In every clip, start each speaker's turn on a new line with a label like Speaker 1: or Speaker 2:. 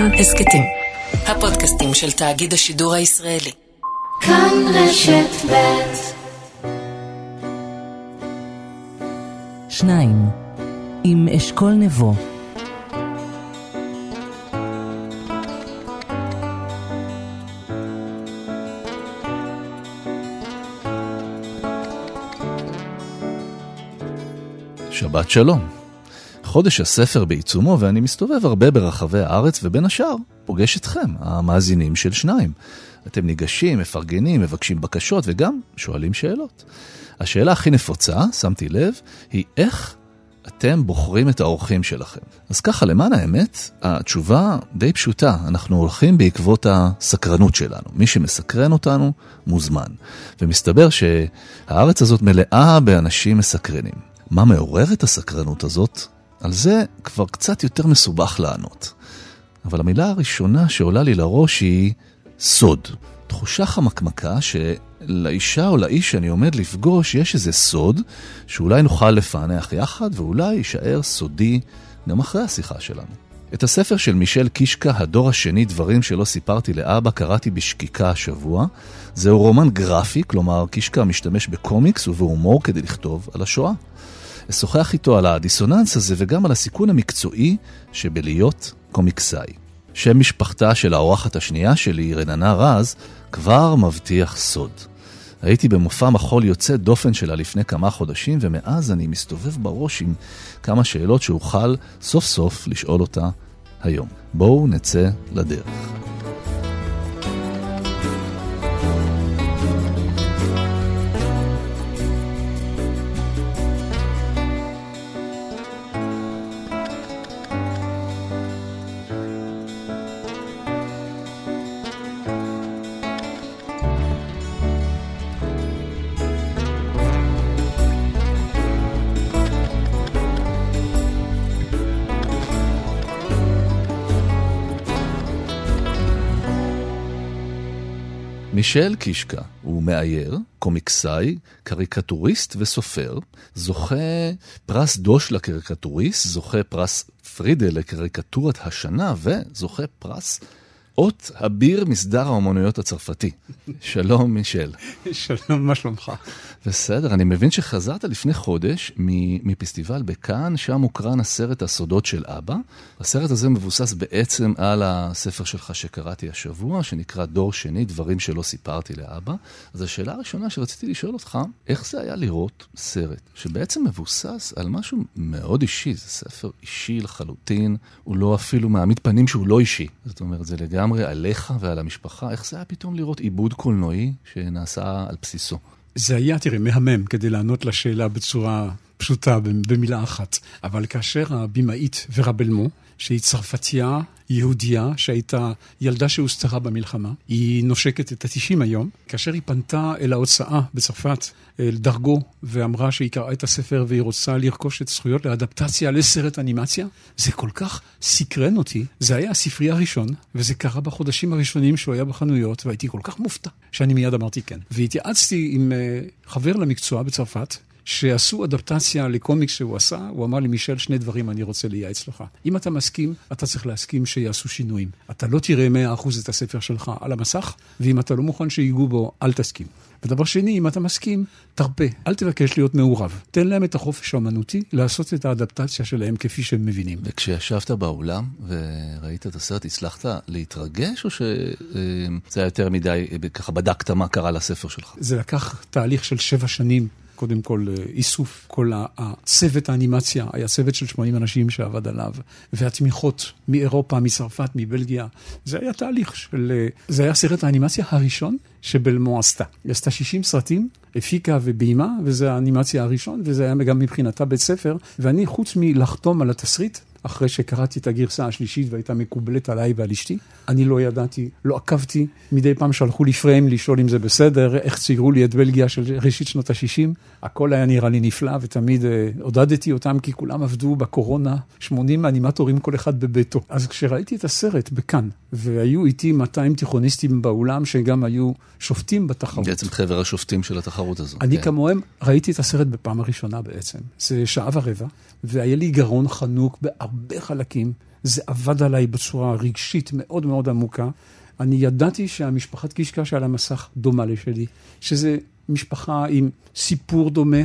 Speaker 1: כאן הסכתים. הפודקאסטים של תאגיד השידור הישראלי.
Speaker 2: כאן רשת ב'
Speaker 3: שניים, עם אשכול נבו.
Speaker 4: שבת שלום. חודש הספר בעיצומו ואני מסתובב הרבה ברחבי הארץ ובין השאר פוגש אתכם, המאזינים של שניים. אתם ניגשים, מפרגנים, מבקשים בקשות וגם שואלים שאלות. השאלה הכי נפוצה, שמתי לב, היא איך אתם בוחרים את האורחים שלכם. אז ככה, למען האמת, התשובה די פשוטה, אנחנו הולכים בעקבות הסקרנות שלנו. מי שמסקרן אותנו, מוזמן. ומסתבר שהארץ הזאת מלאה באנשים מסקרנים. מה מעורר את הסקרנות הזאת? על זה כבר קצת יותר מסובך לענות. אבל המילה הראשונה שעולה לי לראש היא סוד. תחושה חמקמקה שלאישה או לאיש שאני עומד לפגוש יש איזה סוד שאולי נוכל לפענח יחד ואולי יישאר סודי גם אחרי השיחה שלנו. את הספר של מישל קישקה, הדור השני, דברים שלא סיפרתי לאבא, קראתי בשקיקה השבוע. זהו רומן גרפי, כלומר קישקה משתמש בקומיקס ובהומור כדי לכתוב על השואה. אשוחח איתו על הדיסוננס הזה וגם על הסיכון המקצועי שבלהיות קומיקסאי. שם משפחתה של האורחת השנייה שלי, רננה רז, כבר מבטיח סוד. הייתי במופע מחול יוצא דופן שלה לפני כמה חודשים, ומאז אני מסתובב בראש עם כמה שאלות שאוכל סוף סוף לשאול אותה היום. בואו נצא לדרך. מישל קישקה הוא מאייר, קומיקסאי, קריקטוריסט וסופר, זוכה פרס דוש לקריקטוריסט, זוכה פרס פרידל לקריקטורת השנה וזוכה פרס אות אביר מסדר האומנויות הצרפתי. שלום, מישל.
Speaker 5: שלום, מה שלומך?
Speaker 4: בסדר, אני מבין שחזרת לפני חודש מפסטיבל בכאן, שם הוקרן הסרט הסודות של אבא. הסרט הזה מבוסס בעצם על הספר שלך שקראתי השבוע, שנקרא דור שני, דברים שלא סיפרתי לאבא. אז השאלה הראשונה שרציתי לשאול אותך, איך זה היה לראות סרט שבעצם מבוסס על משהו מאוד אישי, זה ספר אישי לחלוטין, הוא לא אפילו מעמיד פנים שהוא לא אישי. זאת אומרת, זה לגמרי עליך ועל המשפחה. איך זה היה פתאום לראות עיבוד קולנועי שנעשה על בסיסו?
Speaker 5: זה היה, תראה, מהמם כדי לענות לשאלה בצורה פשוטה, במילה אחת. אבל כאשר הבמאית ורה בלמו, שהיא צרפתייה, יהודייה, שהייתה ילדה שהוסתרה במלחמה, היא נושקת את התשעים היום. כאשר היא פנתה אל ההוצאה בצרפת, אל דרגו, ואמרה שהיא קראה את הספר והיא רוצה לרכוש את זכויות לאדפטציה לסרט אנימציה, זה כל כך סקרן אותי. זה היה הספרי הראשון, וזה קרה בחודשים הראשונים שהוא היה בחנויות, והייתי כל כך מופתע, שאני מיד אמרתי כן. והתייעצתי עם אה, חבר למקצוע בצרפת, שעשו אדפטציה לקומיקס שהוא עשה, הוא אמר לי, מישל, שני דברים אני רוצה לייעץ לך. אם אתה מסכים, אתה צריך להסכים שיעשו שינויים. אתה לא תראה 100% את הספר שלך על המסך, ואם אתה לא מוכן שיגעו בו, אל תסכים. ודבר שני, אם אתה מסכים, תרפה, אל תבקש להיות מעורב. תן להם את החופש האמנותי לעשות את האדפטציה שלהם כפי שהם מבינים.
Speaker 4: וכשישבת באולם וראית את הסרט, הצלחת להתרגש, או שזה היה יותר מדי, ככה בדקת מה קרה לספר שלך?
Speaker 5: זה לקח תהליך של שבע שנים קודם כל אה, איסוף, כל הצוות האנימציה, היה צוות של 80 אנשים שעבד עליו, והתמיכות מאירופה, מצרפת, מבלגיה. זה היה תהליך של... אה, זה היה סרט האנימציה הראשון שבלמו עשתה. היא עשתה 60 סרטים, הפיקה וביימה, וזה האנימציה הראשון, וזה היה גם מבחינתה בית ספר, ואני, חוץ מלחתום על התסריט, אחרי שקראתי את הגרסה השלישית והייתה מקובלת עליי ועל אשתי. אני לא ידעתי, לא עקבתי, מדי פעם שלחו לי פריים לשאול אם זה בסדר, איך ציירו לי את בלגיה של ראשית שנות ה-60. הכל היה נראה לי נפלא ותמיד אה, עודדתי אותם כי כולם עבדו בקורונה, 80 אנימטורים כל אחד בביתו. אז כשראיתי את הסרט בכאן, והיו איתי 200 תיכוניסטים באולם שגם היו שופטים בתחרות.
Speaker 4: בעצם חבר השופטים של התחרות הזו.
Speaker 5: אני כן. כמוהם ראיתי את הסרט בפעם הראשונה בעצם. זה שעה ורבע, והיה לי גרון חנוק בהרבה חלקים. זה עבד עליי בצורה רגשית מאוד מאוד עמוקה. אני ידעתי שהמשפחת קישקע שעל המסך דומה לשלי, שזה משפחה עם סיפור דומה,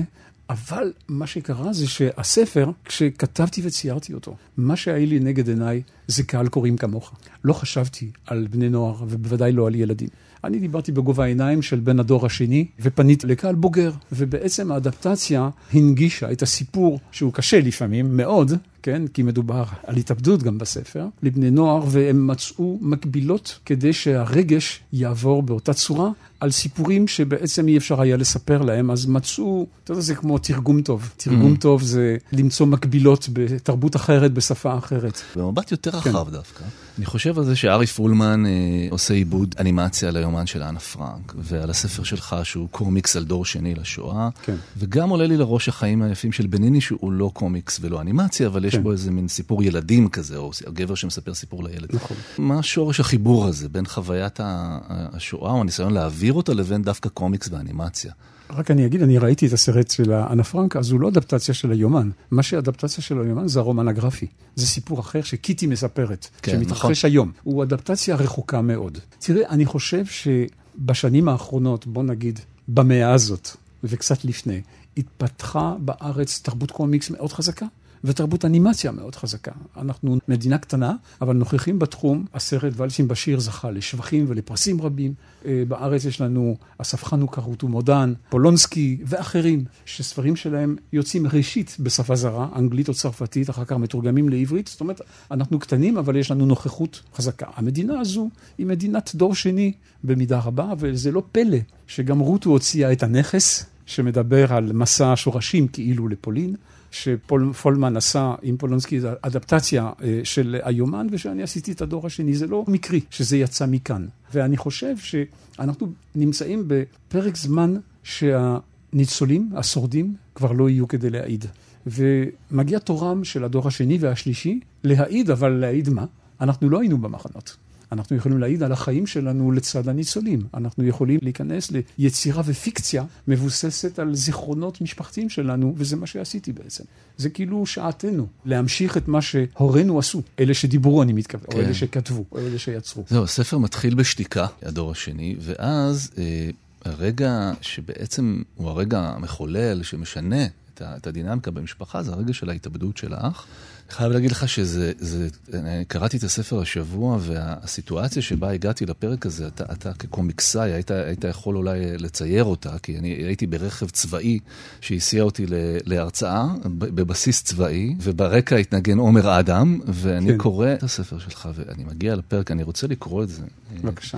Speaker 5: אבל מה שקרה זה שהספר, כשכתבתי וציירתי אותו, מה שהיה לי נגד עיניי זה קהל קוראים כמוך. לא חשבתי על בני נוער ובוודאי לא על ילדים. אני דיברתי בגובה העיניים של בן הדור השני, ופניתי לקהל בוגר, ובעצם האדפטציה הנגישה את הסיפור, שהוא קשה לפעמים, מאוד, כן, כי מדובר על התאבדות גם בספר, לבני נוער, והם מצאו מקבילות כדי שהרגש יעבור באותה צורה על סיפורים שבעצם אי אפשר היה לספר להם, אז מצאו, אתה יודע, זה כמו תרגום טוב. תרגום mm. טוב זה למצוא מקבילות בתרבות אחרת, בשפה אחרת.
Speaker 4: במבט יותר כן. רחב דווקא. אני חושב על זה שארי פולמן אה, עושה עיבוד אנימציה ליומן של אנה פרנק, ועל הספר שלך שהוא קומיקס על דור שני לשואה,
Speaker 5: כן.
Speaker 4: וגם עולה לי לראש החיים היפים של בניני שהוא לא קומיקס ולא אנימציה, אבל יש כן. בו איזה מין סיפור ילדים כזה, או גבר שמספר סיפור לילד.
Speaker 5: נכון.
Speaker 4: מה שורש החיבור הזה בין חוויית השואה או הניסיון להעביר אותה לבין דווקא קומיקס ואנימציה?
Speaker 5: רק אני אגיד, אני ראיתי את הסרט של אנה פרנק, אז הוא לא אדפטציה של היומן. מה שאדפטציה של היומן זה הרומן הגרפי. זה סיפור אחר שקיטי מספרת, כן, שמתרחש נכון. היום. הוא אדפטציה רחוקה מאוד. תראה, אני חושב שבשנים האחרונות, בוא נגיד, במאה הזאת, וקצת לפני, התפתחה בארץ תרבות קומיקס מאוד חזקה. ותרבות אנימציה מאוד חזקה. אנחנו מדינה קטנה, אבל נוכחים בתחום. הסרט ואלסים בשיר זכה לשבחים ולפרסים רבים. אה, בארץ יש לנו אסף חנוכה, רוטו מודן, פולונסקי ואחרים, שספרים שלהם יוצאים ראשית בשפה זרה, אנגלית או צרפתית, אחר כך מתורגמים לעברית. זאת אומרת, אנחנו קטנים, אבל יש לנו נוכחות חזקה. המדינה הזו היא מדינת דור שני במידה רבה, וזה לא פלא שגם רוטו הוציאה את הנכס. שמדבר על מסע השורשים כאילו לפולין. שפולמן עשה עם פולונסקי אדפטציה אה, של היומן, ושאני עשיתי את הדור השני. זה לא מקרי שזה יצא מכאן. ואני חושב שאנחנו נמצאים בפרק זמן שהניצולים, השורדים, כבר לא יהיו כדי להעיד. ומגיע תורם של הדור השני והשלישי להעיד, אבל להעיד מה? אנחנו לא היינו במחנות. אנחנו יכולים להעיד על החיים שלנו לצד הניצולים. אנחנו יכולים להיכנס ליצירה ופיקציה מבוססת על זיכרונות משפחתיים שלנו, וזה מה שעשיתי בעצם. זה כאילו שעתנו להמשיך את מה שהורינו עשו, אלה שדיברו אני מתכוון, כן. או אלה שכתבו, או אלה שיצרו.
Speaker 4: זהו, הספר מתחיל בשתיקה, הדור השני, ואז אה, הרגע שבעצם הוא הרגע המחולל שמשנה את הדינמיקה במשפחה, זה הרגע של ההתאבדות של האח. חייב להגיד לך שזה, זה, אני קראתי את הספר השבוע, והסיטואציה שבה הגעתי לפרק הזה, אתה, אתה כקומיקסאי, היית, היית יכול אולי לצייר אותה, כי אני הייתי ברכב צבאי שהסיע אותי להרצאה בבסיס צבאי, וברקע התנגן עומר אדם, ואני כן. קורא את הספר שלך, ואני מגיע לפרק, אני רוצה לקרוא את זה.
Speaker 5: בבקשה.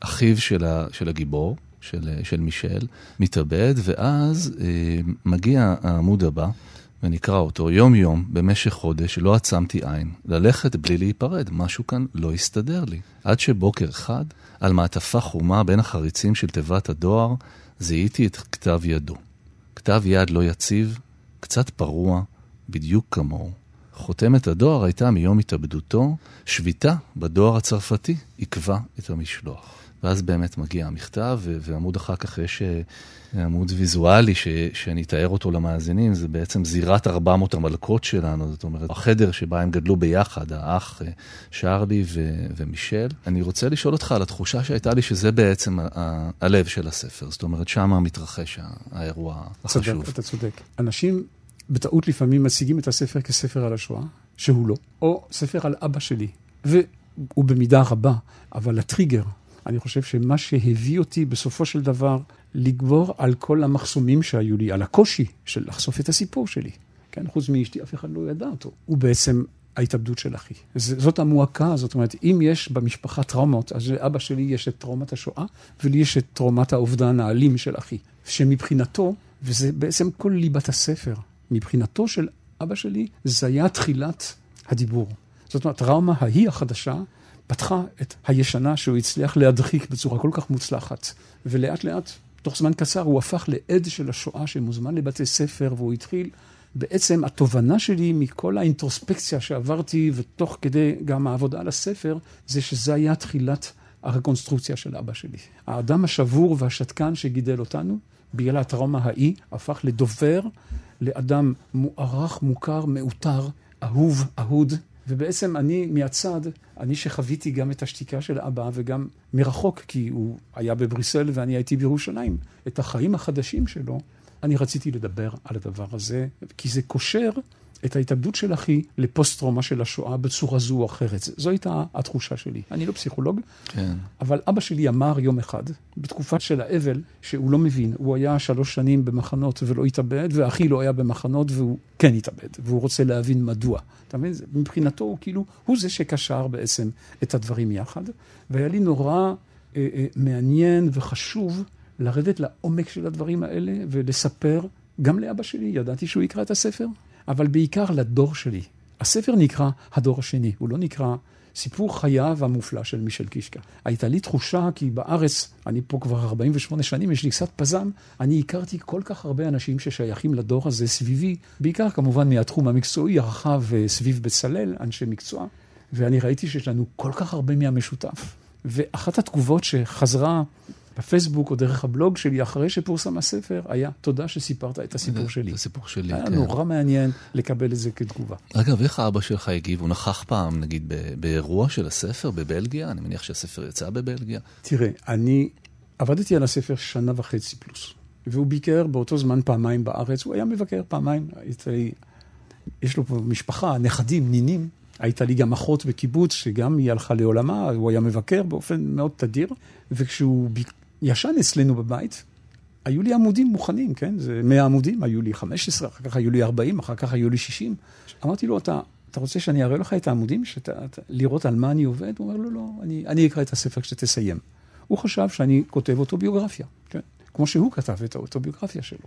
Speaker 4: אחיו של, ה, של הגיבור, של, של מישל, מתאבד, ואז אה, מגיע העמוד הבא. ונקרא אותו יום-יום במשך חודש, לא עצמתי עין. ללכת בלי להיפרד, משהו כאן לא הסתדר לי. עד שבוקר אחד, על מעטפה חומה בין החריצים של תיבת הדואר, זיהיתי את כתב ידו. כתב יד לא יציב, קצת פרוע, בדיוק כמוהו. חותמת הדואר הייתה מיום התאבדותו, שביתה בדואר הצרפתי עיכבה את המשלוח. ואז באמת מגיע המכתב, ועמוד אחר כך יש אה, עמוד ויזואלי ש, שאני אתאר אותו למאזינים, זה בעצם זירת 400 המלכות שלנו, זאת אומרת, החדר שבה הם גדלו ביחד, האח אה, שרלי ו, ומישל. אני רוצה לשאול אותך על התחושה שהייתה לי שזה בעצם הלב של הספר, זאת אומרת, שם מתרחש האירוע החשוב.
Speaker 5: צודק, אתה צודק. אנשים בטעות לפעמים מציגים את הספר כספר על השואה, שהוא לא, או ספר על אבא שלי. והוא במידה רבה, אבל הטריגר אני חושב שמה שהביא אותי בסופו של דבר לגבור על כל המחסומים שהיו לי, על הקושי של לחשוף את הסיפור שלי. כן, חוץ מאשתי, אף אחד לא ידע אותו. הוא בעצם ההתאבדות של אחי. זאת המועקה, זאת אומרת, אם יש במשפחה טראומות, אז לאבא שלי יש את טראומת השואה, ולי יש את טראומת האובדן האלים של אחי. שמבחינתו, וזה בעצם כל ליבת הספר, מבחינתו של אבא שלי, זה היה תחילת הדיבור. זאת אומרת, הטראומה ההיא החדשה פתחה את הישנה שהוא הצליח להדחיק בצורה כל כך מוצלחת. ולאט לאט, תוך זמן קצר, הוא הפך לעד של השואה שמוזמן לבתי ספר, והוא התחיל... בעצם התובנה שלי מכל האינטרוספקציה שעברתי, ותוך כדי גם העבודה על הספר, זה שזה היה תחילת הרקונסטרוקציה של אבא שלי. האדם השבור והשתקן שגידל אותנו, בגלל הטראומה ההיא, הפך לדובר, לאדם מוערך, מוכר, מעוטר, אהוב, אהוד, ובעצם אני מהצד, אני שחוויתי גם את השתיקה של אבא וגם מרחוק, כי הוא היה בבריסל ואני הייתי בירושלים, את החיים החדשים שלו, אני רציתי לדבר על הדבר הזה, כי זה קושר את ההתאבדות של אחי לפוסט-טראומה של השואה בצורה זו או אחרת. זו הייתה התחושה שלי. אני לא פסיכולוג,
Speaker 4: כן.
Speaker 5: אבל אבא שלי אמר יום אחד, בתקופה של האבל, שהוא לא מבין. הוא היה שלוש שנים במחנות ולא התאבד, ואחי לא היה במחנות והוא כן התאבד, והוא רוצה להבין מדוע. אתה מבין? מבחינתו הוא כאילו, הוא זה שקשר בעצם את הדברים יחד. והיה לי נורא אה, אה, מעניין וחשוב לרדת לעומק של הדברים האלה ולספר גם לאבא שלי, ידעתי שהוא יקרא את הספר, אבל בעיקר לדור שלי. הספר נקרא הדור השני, הוא לא נקרא סיפור חייו המופלא של מישל קישקה. הייתה לי תחושה כי בארץ, אני פה כבר 48 שנים, יש לי קצת פזם, אני הכרתי כל כך הרבה אנשים ששייכים לדור הזה סביבי, בעיקר כמובן מהתחום המקצועי הרחב אה, סביב בצלאל, אנשי מקצוע, ואני ראיתי שיש לנו כל כך הרבה מהמשותף. ואחת התגובות שחזרה בפייסבוק או דרך הבלוג שלי, אחרי שפורסם הספר, היה תודה שסיפרת את הסיפור שלי.
Speaker 4: את הסיפור שלי,
Speaker 5: היה
Speaker 4: כן.
Speaker 5: נורא מעניין לקבל את זה כתגובה.
Speaker 4: אגב, איך אבא שלך הגיב? הוא נכח פעם, נגיד, באירוע של הספר בבלגיה? אני מניח שהספר יצא בבלגיה.
Speaker 5: תראה, אני עבדתי על הספר שנה וחצי פלוס, והוא ביקר באותו זמן פעמיים בארץ, הוא היה מבקר פעמיים, יש לו פה משפחה, נכדים, נינים. הייתה לי גם אחות בקיבוץ, שגם היא הלכה לעולמה, הוא היה מבקר באופן מאוד תדיר, וכשהוא. ישן אצלנו בבית, היו לי עמודים מוכנים, כן? זה 100 עמודים, היו לי 15, אחר כך היו לי 40, אחר כך היו לי 60. אמרתי לו, אתה, אתה רוצה שאני אראה לך את העמודים, שאתה, אתה, לראות על מה אני עובד? הוא אומר, לא, לא, אני, אני אקרא את הספר כשתסיים. הוא חשב שאני כותב אוטוביוגרפיה, כן? כמו שהוא כתב את האוטוביוגרפיה שלו.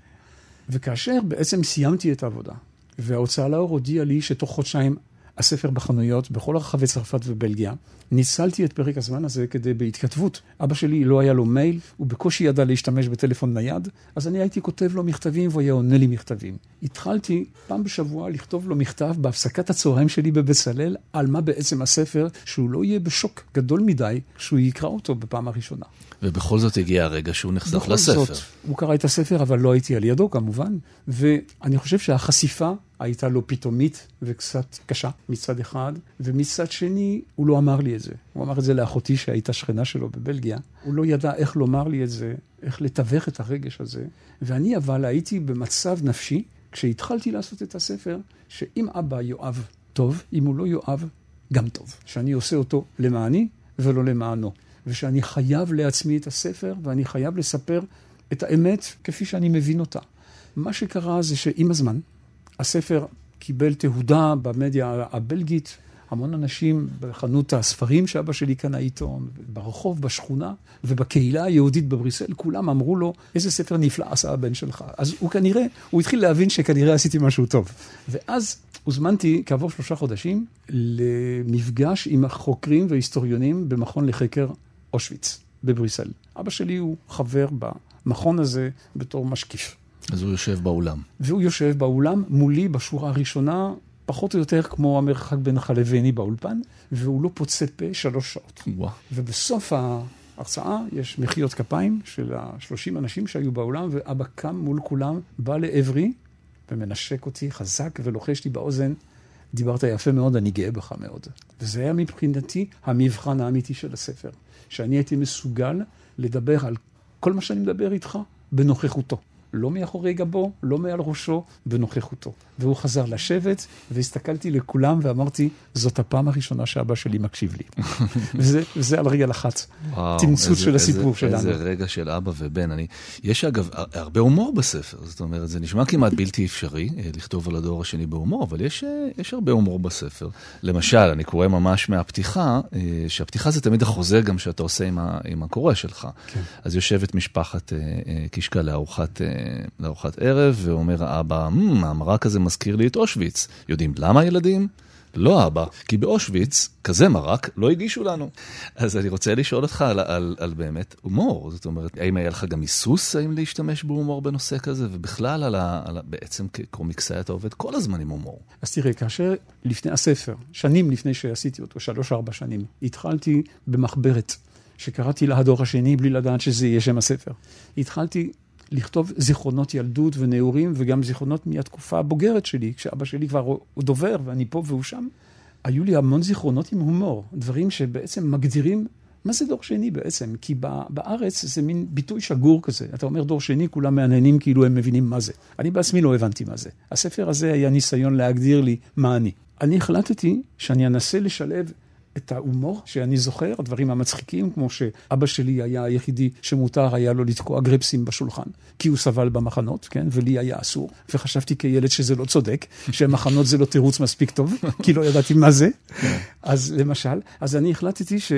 Speaker 5: וכאשר בעצם סיימתי את העבודה, וההוצאה לאור הודיעה לי שתוך חודשיים הספר בחנויות בכל רחבי צרפת ובלגיה. ניצלתי את פרק הזמן הזה כדי בהתכתבות. אבא שלי לא היה לו מייל, הוא בקושי ידע להשתמש בטלפון נייד, אז אני הייתי כותב לו מכתבים והוא היה עונה לי מכתבים. התחלתי פעם בשבוע לכתוב לו מכתב בהפסקת הצהריים שלי בבצלאל, על מה בעצם הספר, שהוא לא יהיה בשוק גדול מדי כשהוא יקרא אותו בפעם הראשונה.
Speaker 4: ובכל זאת הגיע הרגע שהוא נחשף לספר.
Speaker 5: זאת, הוא קרא את הספר, אבל לא הייתי על ידו כמובן, ואני חושב שהחשיפה הייתה לו פתאומית וקצת קשה מצד אחד, ומצד שני, הוא לא אמר לי את זה. הוא אמר את זה לאחותי שהייתה שכנה שלו בבלגיה. הוא לא ידע איך לומר לי את זה, איך לתווך את הרגש הזה. ואני אבל הייתי במצב נפשי, כשהתחלתי לעשות את הספר, שאם אבא יואב טוב, אם הוא לא יואב, גם טוב. שאני עושה אותו למעני ולא למענו. ושאני חייב לעצמי את הספר, ואני חייב לספר את האמת כפי שאני מבין אותה. מה שקרה זה שעם הזמן, הספר קיבל תהודה במדיה הבלגית, המון אנשים בחנות הספרים שאבא שלי קנה עיתון, ברחוב, בשכונה ובקהילה היהודית בבריסל, כולם אמרו לו, איזה ספר נפלא עשה הבן שלך. אז הוא כנראה, הוא התחיל להבין שכנראה עשיתי משהו טוב. ואז הוזמנתי כעבור שלושה חודשים למפגש עם החוקרים וההיסטוריונים במכון לחקר אושוויץ בבריסל. אבא שלי הוא חבר במכון הזה בתור משקיף.
Speaker 4: אז הוא יושב באולם.
Speaker 5: והוא יושב באולם מולי בשורה הראשונה, פחות או יותר כמו המרחק בינך לביני באולפן, והוא לא פוצה פה שלוש שעות.
Speaker 4: וואו.
Speaker 5: ובסוף ההרצאה יש מחיאות כפיים של השלושים אנשים שהיו באולם, ואבא קם מול כולם, בא לעברי ומנשק אותי חזק ולוחש לי באוזן, דיברת יפה מאוד, אני גאה בך מאוד. וזה היה מבחינתי המבחן האמיתי של הספר, שאני הייתי מסוגל לדבר על כל מה שאני מדבר איתך בנוכחותו. לא מאחורי גבו, לא מעל ראשו, בנוכחותו. והוא חזר לשבת, והסתכלתי לכולם ואמרתי, זאת הפעם הראשונה שאבא שלי מקשיב לי. וזה, וזה על רגל אחת. תמצות של הסיפור
Speaker 4: איזה,
Speaker 5: שלנו.
Speaker 4: איזה רגע של אבא ובן. אני, יש אגב הרבה הומור בספר, זאת אומרת, זה נשמע כמעט בלתי אפשרי אה, לכתוב על הדור השני בהומור, אבל יש, אה, יש הרבה הומור בספר. למשל, אני קורא ממש מהפתיחה, אה, שהפתיחה זה תמיד החוזה גם שאתה עושה עם, ה, עם הקורא שלך.
Speaker 5: כן.
Speaker 4: אז יושבת משפחת קישקה לארוחת, לארוחת ערב, ואומר האבא, "מ, המרק הזה מזכיר לי את אושוויץ. יודעים למה ילדים? לא אבא, כי באושוויץ כזה מרק לא הגישו לנו. אז אני רוצה לשאול אותך על, על, על באמת הומור, זאת אומרת, האם היה לך גם היסוס האם להשתמש בהומור בנושא כזה, ובכלל על ה, על ה, בעצם כקומיקסאי אתה עובד כל הזמן עם הומור.
Speaker 5: אז תראה, כאשר לפני הספר, שנים לפני שעשיתי אותו, שלוש-ארבע שנים, התחלתי במחברת שקראתי לה הדור השני בלי לדעת שזה יהיה שם הספר. התחלתי לכתוב זיכרונות ילדות ונעורים וגם זיכרונות מהתקופה הבוגרת שלי, כשאבא שלי כבר הוא דובר ואני פה והוא שם. היו לי המון זיכרונות עם הומור, דברים שבעצם מגדירים מה זה דור שני בעצם? כי בארץ זה מין ביטוי שגור כזה. אתה אומר דור שני, כולם מהנהנים כאילו הם מבינים מה זה. אני בעצמי לא הבנתי מה זה. הספר הזה היה ניסיון להגדיר לי מה אני. אני החלטתי שאני אנסה לשלב את ההומור שאני זוכר, הדברים המצחיקים, כמו שאבא שלי היה היחידי שמותר היה לו לתקוע גרפסים בשולחן, כי הוא סבל במחנות, כן, ולי היה אסור, וחשבתי כילד שזה לא צודק, שמחנות זה לא תירוץ מספיק טוב, כי לא ידעתי מה זה. אז למשל, אז אני החלטתי ש...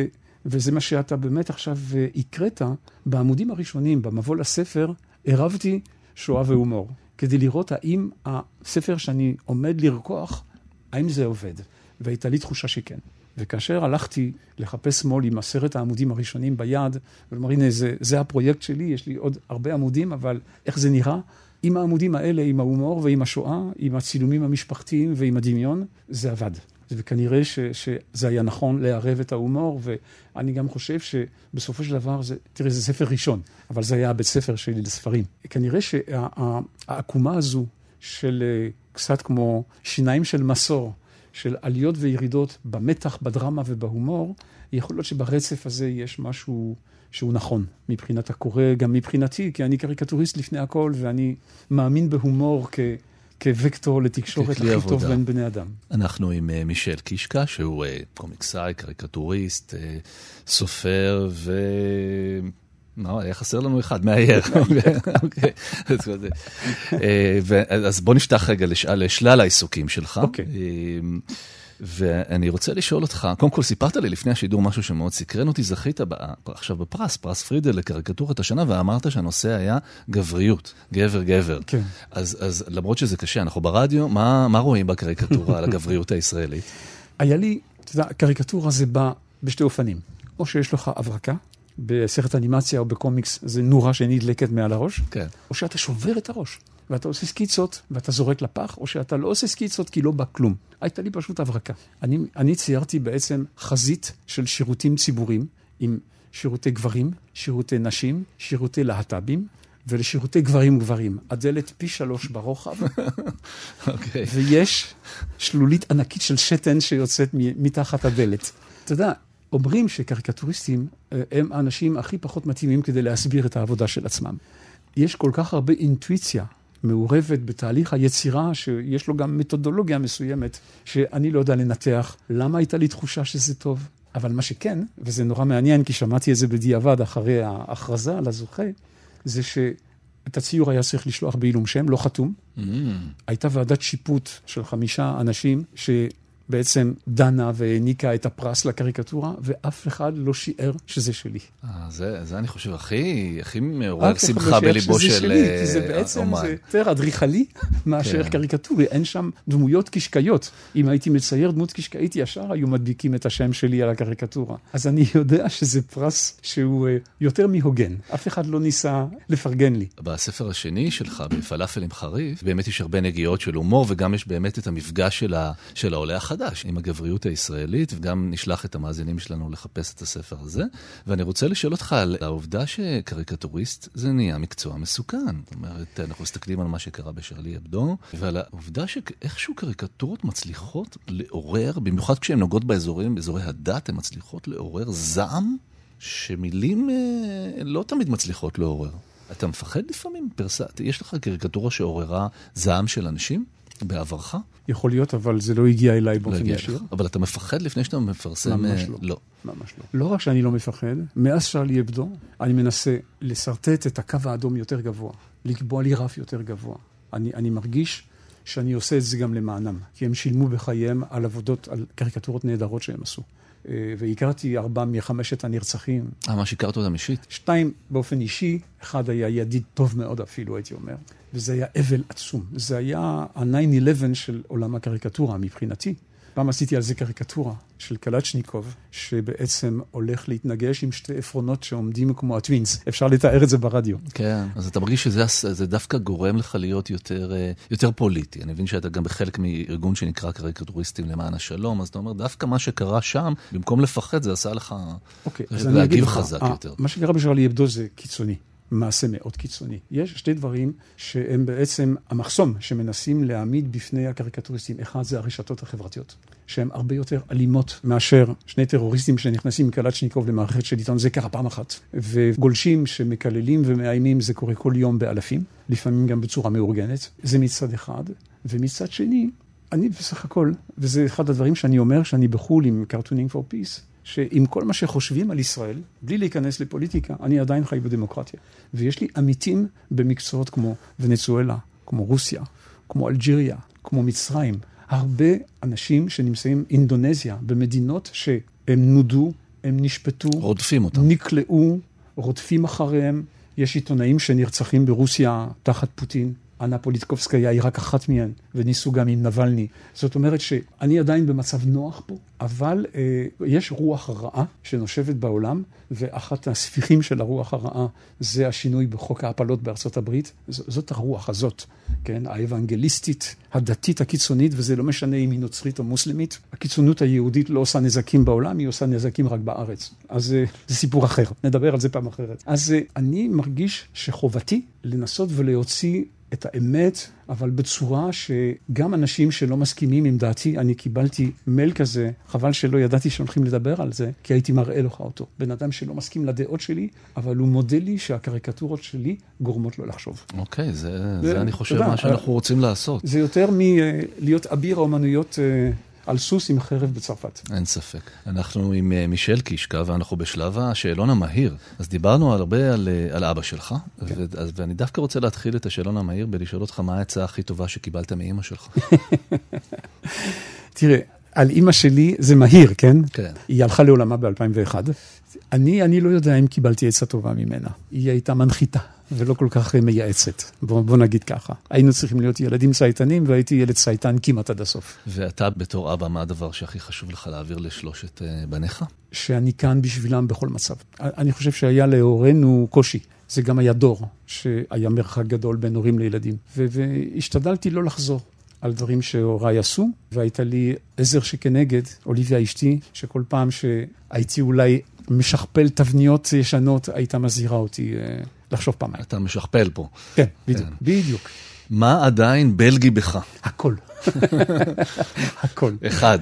Speaker 5: וזה מה שאתה באמת עכשיו אה, הקראת, בעמודים הראשונים, במבוא לספר, עירבתי שואה והומור, כדי לראות האם הספר שאני עומד לרקוח, האם זה עובד. והייתה לי תחושה שכן. וכאשר הלכתי לחפש מו"ל עם עשרת העמודים הראשונים ביד, ולומר, הנה, זה, זה הפרויקט שלי, יש לי עוד הרבה עמודים, אבל איך זה נראה? עם העמודים האלה, עם ההומור ועם השואה, עם הצילומים המשפחתיים ועם הדמיון, זה עבד. וכנראה ש, שזה היה נכון לערב את ההומור, ואני גם חושב שבסופו של דבר, זה, תראה, זה ספר ראשון, אבל זה היה הבית ספר שלי לספרים. כנראה שהעקומה הזו של אה, קצת כמו שיניים של מסור, של עליות וירידות במתח, בדרמה ובהומור, יכול להיות שברצף הזה יש משהו שהוא נכון מבחינת הקורא, גם מבחינתי, כי אני קריקטוריסט לפני הכל, ואני מאמין בהומור כ... כווקטור לתקשורת הכי טוב בין בני אדם.
Speaker 4: אנחנו עם uh, מישל קישקה, שהוא uh, קומיקסאי, קריקטוריסט, uh, סופר, ו... לא, היה חסר לנו אחד, מאייר. אוקיי. אז בוא נפתח רגע לשלל העיסוקים שלך.
Speaker 5: אוקיי.
Speaker 4: ואני רוצה לשאול אותך, קודם כל סיפרת לי לפני השידור משהו שמאוד סקרן אותי, זכית עכשיו בפרס, פרס פרידל לקריקטורת השנה, ואמרת שהנושא היה גבריות, גבר גבר.
Speaker 5: כן.
Speaker 4: אז, אז למרות שזה קשה, אנחנו ברדיו, מה, מה רואים בקריקטורה על הגבריות הישראלית?
Speaker 5: היה לי, אתה יודע, קריקטורה זה בא בשתי אופנים. או שיש לך הברקה, בסרט אנימציה או בקומיקס זה נורה שנדלקת מעל הראש,
Speaker 4: כן.
Speaker 5: או שאתה שובר את הראש. ואתה עושה סקיצות ואתה זורק לפח, או שאתה לא עושה סקיצות כי לא בא כלום. הייתה לי פשוט הברקה. אני, אני ציירתי בעצם חזית של שירותים ציבוריים, עם שירותי גברים, שירותי נשים, שירותי להט"בים, ולשירותי גברים גברים. הדלת פי שלוש ברוחב,
Speaker 4: okay. אוקיי.
Speaker 5: ויש שלולית ענקית של שתן שיוצאת מתחת הדלת. אתה יודע, אומרים שקריקטוריסטים אה, הם האנשים הכי פחות מתאימים כדי להסביר את העבודה של עצמם. יש כל כך הרבה אינטואיציה מעורבת בתהליך היצירה, שיש לו גם מתודולוגיה מסוימת, שאני לא יודע לנתח למה הייתה לי תחושה שזה טוב. אבל מה שכן, וזה נורא מעניין, כי שמעתי את זה בדיעבד אחרי ההכרזה על הזוכה, זה שאת הציור היה צריך לשלוח בעילום שם, לא חתום. Mm. הייתה ועדת שיפוט של חמישה אנשים, ש... בעצם דנה והעניקה את הפרס לקריקטורה, ואף אחד לא שיער שזה שלי.
Speaker 4: אה, זה, זה אני חושב הכי, הכי מעורר שמחה בליבו של אומן. שלי,
Speaker 5: כי זה אה, בעצם. זה יותר אדריכלי מאשר כן. קריקטורי, אין שם דמויות קישקיות. אם הייתי מצייר דמות קישקאית ישר, היו מדביקים את השם שלי על הקריקטורה. אז אני יודע שזה פרס שהוא אה, יותר מהוגן. אף אחד לא ניסה לפרגן לי.
Speaker 4: בספר השני שלך, בפלאפל עם חריף, באמת יש הרבה נגיעות של הומור, וגם יש באמת את המפגש של, ה, של העולה החדש. חדש עם הגבריות הישראלית, וגם נשלח את המאזינים שלנו לחפש את הספר הזה. ואני רוצה לשאול אותך על העובדה שקריקטוריסט זה נהיה מקצוע מסוכן. זאת אומרת, אנחנו מסתכלים על מה שקרה בשרלי אבדו, ועל העובדה שאיכשהו קריקטורות מצליחות לעורר, במיוחד כשהן נוגעות באזורים, באזורי הדת, הן מצליחות לעורר זעם שמילים אה, לא תמיד מצליחות לעורר. אתה מפחד לפעמים? פרסה, יש לך קריקטורה שעוררה זעם של אנשים? בעברך?
Speaker 5: יכול להיות, אבל זה לא הגיע אליי לא באופן ישיר.
Speaker 4: אבל אתה מפחד לפני שאתה מפרסם?
Speaker 5: ממש לא. לא. ממש לא. לא רק שאני לא מפחד, מאז שרלי אבדו, אני מנסה לשרטט את הקו האדום יותר גבוה, לקבוע לי רף יותר גבוה. אני, אני מרגיש שאני עושה את זה גם למענם, כי הם שילמו בחייהם על עבודות, על קריקטורות נהדרות שהם עשו. אה, והכרתי ארבע מחמשת הנרצחים.
Speaker 4: אה, מה שהכרת אותם אישית?
Speaker 5: שתיים באופן אישי, אחד היה ידיד טוב מאוד אפילו, הייתי אומר. וזה היה אבל עצום. זה היה ה-9-11 של עולם הקריקטורה מבחינתי. פעם עשיתי על זה קריקטורה של קלצ'ניקוב, שבעצם הולך להתנגש עם שתי עפרונות שעומדים כמו הטווינס. אפשר לתאר את זה ברדיו.
Speaker 4: כן, אז אתה מרגיש שזה דווקא גורם לך להיות יותר, אה, יותר פוליטי. אני מבין שאתה גם בחלק מארגון שנקרא קריקטוריסטים למען השלום, אז אתה אומר, דווקא מה שקרה שם, במקום לפחד, זה עשה לך אוקיי, להגיב חזק
Speaker 5: 아,
Speaker 4: יותר.
Speaker 5: מה שקרה בשרלי אבדו זה קיצוני. מעשה מאוד קיצוני. יש שתי דברים שהם בעצם המחסום שמנסים להעמיד בפני הקריקטוריסטים. אחד זה הרשתות החברתיות, שהן הרבה יותר אלימות מאשר שני טרוריסטים שנכנסים עם קלצ'ניקוב למערכת של עיתון, זה קרה פעם אחת. וגולשים שמקללים ומאיימים, זה קורה כל יום באלפים, לפעמים גם בצורה מאורגנת. זה מצד אחד. ומצד שני, אני בסך הכל, וזה אחד הדברים שאני אומר, שאני בחו"ל עם cartooning for peace, שעם כל מה שחושבים על ישראל, בלי להיכנס לפוליטיקה, אני עדיין חי בדמוקרטיה. ויש לי עמיתים במקצועות כמו ונצואלה, כמו רוסיה, כמו אלג'יריה, כמו מצרים. הרבה אנשים שנמצאים אינדונזיה, במדינות שהם נודו, הם נשפטו,
Speaker 4: רודפים אותם.
Speaker 5: נקלעו, רודפים אחריהם. יש עיתונאים שנרצחים ברוסיה תחת פוטין. אנה פוליטקובסקיה היא רק אחת מהן, וניסו גם עם נבלני. זאת אומרת שאני עדיין במצב נוח פה, אבל אה, יש רוח רעה שנושבת בעולם, ואחת הספיחים של הרוח הרעה זה השינוי בחוק ההפלות בארצות הברית. ז, זאת הרוח הזאת, כן, האוונגליסטית, הדתית הקיצונית, וזה לא משנה אם היא נוצרית או מוסלמית. הקיצונות היהודית לא עושה נזקים בעולם, היא עושה נזקים רק בארץ. אז אה, זה סיפור אחר, נדבר על זה פעם אחרת. אז אה, אני מרגיש שחובתי לנסות ולהוציא את האמת, אבל בצורה שגם אנשים שלא מסכימים עם דעתי, אני קיבלתי מייל כזה, חבל שלא ידעתי שהולכים לדבר על זה, כי הייתי מראה לך אותו. בן אדם שלא מסכים לדעות שלי, אבל הוא מודה לי שהקריקטורות שלי גורמות לו לחשוב.
Speaker 4: אוקיי, זה, זה אני חושב מה שאנחנו רוצים לעשות.
Speaker 5: זה יותר מלהיות אביר האומנויות. על סוס עם חרב בצרפת.
Speaker 4: אין ספק. אנחנו עם uh, מישל קישקה, ואנחנו בשלב השאלון המהיר. אז דיברנו הרבה על, uh, על אבא שלך, כן. ו- אז, ואני דווקא רוצה להתחיל את השאלון המהיר בלשאול אותך מה העצה הכי טובה שקיבלת מאימא שלך.
Speaker 5: תראה, על אימא שלי זה מהיר, כן?
Speaker 4: כן.
Speaker 5: היא הלכה לעולמה ב-2001. אני, אני לא יודע אם קיבלתי עצה טובה ממנה. היא הייתה מנחיתה. ולא כל כך מייעצת, בוא, בוא נגיד ככה. היינו צריכים להיות ילדים צייתנים, והייתי ילד צייתן כמעט עד הסוף.
Speaker 4: ואתה בתור אבא, מה הדבר שהכי חשוב לך להעביר לשלושת uh, בניך?
Speaker 5: שאני כאן בשבילם בכל מצב. אני חושב שהיה להורינו קושי. זה גם היה דור, שהיה מרחק גדול בין הורים לילדים. והשתדלתי לא לחזור. על דברים שהוריי עשו, והייתה לי עזר שכנגד, אוליביה אשתי, שכל פעם שהייתי אולי משכפל תבניות ישנות, הייתה מזהירה אותי לחשוב פעמיים.
Speaker 4: אתה משכפל פה.
Speaker 5: כן, בדיוק, כן. בדיוק.
Speaker 4: מה עדיין בלגי בך?
Speaker 5: הכל. הכל.
Speaker 4: אחד.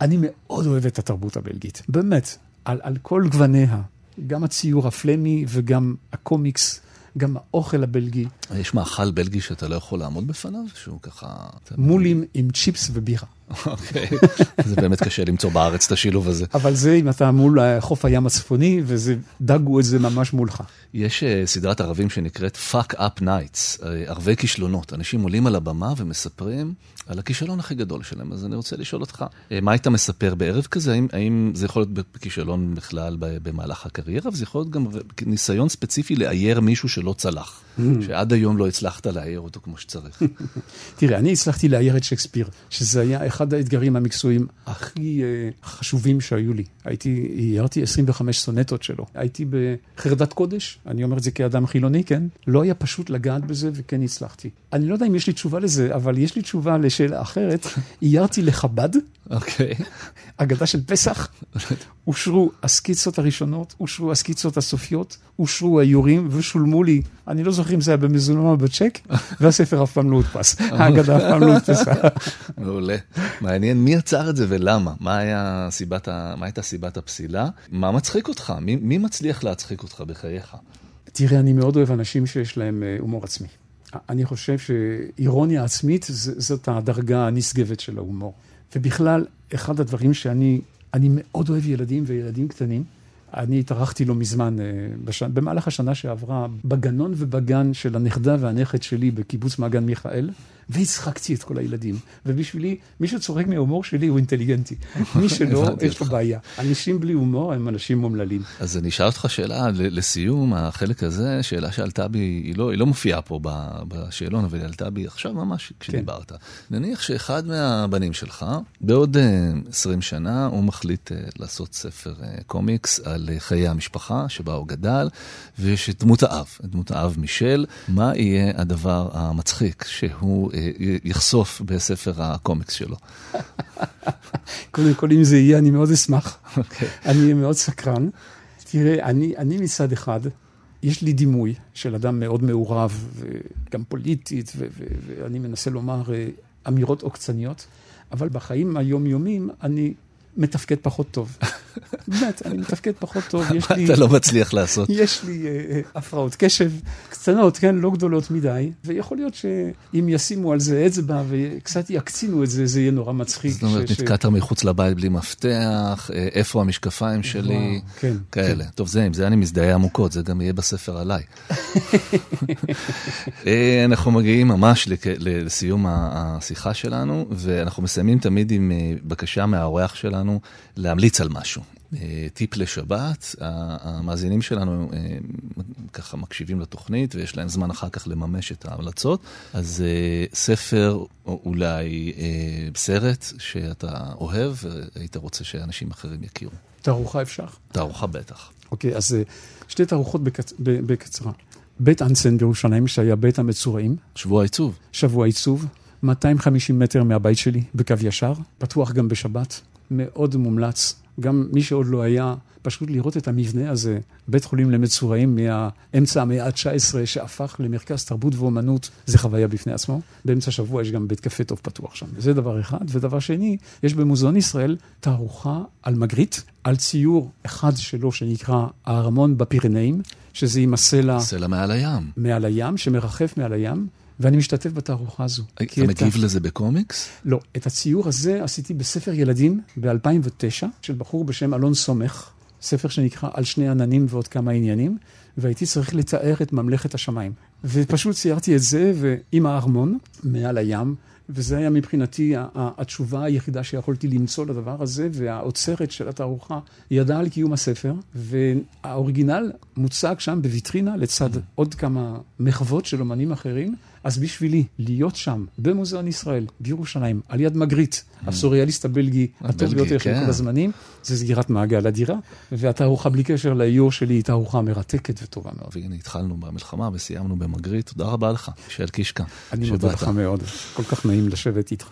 Speaker 5: אני מאוד אוהב את התרבות הבלגית, באמת, על, על כל גווניה. גם הציור הפלמי וגם הקומיקס. גם האוכל הבלגי.
Speaker 4: יש מאכל בלגי שאתה לא יכול לעמוד בפניו? שהוא ככה...
Speaker 5: מולים עם צ'יפס ובירה.
Speaker 4: אוקיי, זה באמת קשה למצוא בארץ את השילוב הזה.
Speaker 5: אבל זה אם אתה מול חוף הים הצפוני, וזה, דגו את זה ממש מולך.
Speaker 4: יש uh, סדרת ערבים שנקראת Fuck Up Nights, uh, ערבי כישלונות. אנשים עולים על הבמה ומספרים על הכישלון הכי גדול שלהם. אז אני רוצה לשאול אותך, מה היית מספר בערב כזה? האם, האם זה יכול להיות כישלון בכלל במהלך הקריירה, וזה יכול להיות גם ניסיון ספציפי לאייר מישהו שלא צלח, mm. שעד היום לא הצלחת לאייר אותו כמו שצריך.
Speaker 5: תראה, אני הצלחתי לאייר את שייקספיר, שזה היה אחד האתגרים המקצועיים הכי uh, חשובים שהיו לי. הייתי, איירתי 25 סונטות שלו. הייתי בחרדת קודש, אני אומר את זה כאדם חילוני, כן? לא היה פשוט לגעת בזה, וכן הצלחתי. אני לא יודע אם יש לי תשובה לזה, אבל יש לי תשובה לשאלה אחרת. איירתי לחב"ד.
Speaker 4: אוקיי.
Speaker 5: אגדה של פסח. אושרו הסקיצות הראשונות, אושרו הסקיצות הסופיות, אושרו האיורים ושולמו לי, אני לא זוכר אם זה היה במזומן או בצ'ק, והספר אף פעם לא הודפס. האגדה אף פעם לא הודפסה.
Speaker 4: מעולה. מעניין מי יצר את זה ולמה? מה, היה סיבת ה... מה הייתה סיבת הפסילה? מה מצחיק אותך? מי, מי מצליח להצחיק אותך בחייך?
Speaker 5: תראה, אני מאוד אוהב אנשים שיש להם אה, הומור עצמי. אני חושב שאירוניה עצמית זאת הדרגה הנשגבת של ההומור. ובכלל, אחד הדברים שאני אני מאוד אוהב ילדים וילדים קטנים. אני התארחתי לא מזמן, אה, בש... במהלך השנה שעברה, בגנון ובגן של הנכדה והנכד שלי בקיבוץ מעגן מיכאל, והצחקתי את כל הילדים. ובשבילי, מי שצוחק מההומור שלי הוא אינטליגנטי. מי שלא, יש לו בעיה. אנשים בלי הומור הם אנשים אומללים.
Speaker 4: אז אני אשאל אותך שאלה לסיום, החלק הזה, שאלה שעלתה בי, היא לא, היא לא מופיעה פה בשאלון, אבל היא עלתה בי עכשיו ממש כשדיברת. כן. נניח שאחד מהבנים שלך, בעוד 20 אה, שנה, הוא מחליט אה, לעשות ספר קומיקס על חיי המשפחה שבה הוא גדל, ויש את דמות האב, את דמות האב מישל. מה יהיה הדבר המצחיק שהוא... יחשוף בספר הקומיקס שלו.
Speaker 5: קודם כל, אם זה יהיה, אני מאוד אשמח. Okay. אוקיי. אני אהיה מאוד סקרן. תראה, אני, אני מצד אחד יש לי דימוי של אדם מאוד מעורב, גם פוליטית, ו- ו- ואני מנסה לומר אה, אמירות עוקצניות, אבל בחיים היומיומיים אני מתפקד פחות טוב. באמת, אני מתפקד פחות טוב.
Speaker 4: מה אתה לא מצליח לעשות?
Speaker 5: יש לי uh, הפרעות קשב קטנות, כן, לא גדולות מדי, ויכול להיות שאם ישימו על זה אצבע וקצת יקצינו את זה, זה יהיה נורא מצחיק.
Speaker 4: זאת אומרת. נתקעת מחוץ לבית בלי מפתח, אה, איפה המשקפיים שלי,
Speaker 5: כן,
Speaker 4: כאלה.
Speaker 5: כן.
Speaker 4: טוב, זה, עם זה אני מזדהה עמוקות, זה גם יהיה בספר עליי. אנחנו מגיעים ממש לסיום השיחה שלנו, ואנחנו מסיימים תמיד עם בקשה מהאורח שלנו להמליץ על משהו. טיפ לשבת, המאזינים שלנו ככה מקשיבים לתוכנית ויש להם זמן אחר כך לממש את ההמלצות, אז ספר או אולי סרט שאתה אוהב והיית רוצה שאנשים אחרים יכירו.
Speaker 5: תערוכה אפשר?
Speaker 4: תערוכה בטח.
Speaker 5: אוקיי, אז שתי תערוכות בקצ... בקצרה. בית אנסן בירושלים, שהיה בית המצורעים.
Speaker 4: שבוע עיצוב.
Speaker 5: שבוע עיצוב. 250 מטר מהבית שלי, בקו ישר, פתוח גם בשבת, מאוד מומלץ. גם מי שעוד לא היה, פשוט לראות את המבנה הזה, בית חולים למצורעים מאמצע המאה ה-19, שהפך למרכז תרבות ואומנות, זה חוויה בפני עצמו. באמצע השבוע יש גם בית קפה טוב פתוח שם. זה דבר אחד. ודבר שני, יש במוזיאון ישראל תערוכה על מגריט, על ציור אחד שלו שנקרא הארמון בפירנאים, שזה עם הסלע...
Speaker 4: סלע מעל הים.
Speaker 5: מעל הים, שמרחף מעל הים. ואני משתתף בתערוכה הזו.
Speaker 4: אתה מגיב ה... לזה בקומיקס?
Speaker 5: לא. את הציור הזה עשיתי בספר ילדים ב-2009, של בחור בשם אלון סומך, ספר שנקרא על שני עננים ועוד כמה עניינים, והייתי צריך לתאר את ממלכת השמיים. ופשוט ציירתי את זה, ועם הארמון, מעל הים, וזה היה מבחינתי התשובה היחידה שיכולתי למצוא לדבר הזה, והאוצרת של התערוכה ידעה על קיום הספר, והאוריגינל מוצג שם בוויטרינה לצד עוד כמה מחוות של אומנים אחרים. אז בשבילי להיות שם, במוזיאון ישראל, בירושלים, על יד מגריט, הסוריאליסט הבלגי הטוב ביותר של כל הזמנים, זה סגירת מעגל אדירה, והתערוכה בלי קשר לאיור שלי היא תערוכה מרתקת וטובה מאוד.
Speaker 4: והנה התחלנו במלחמה וסיימנו במגריט, תודה רבה לך, שאל קישקה.
Speaker 5: אני מודה לך מאוד, כל כך נעים לשבת איתך.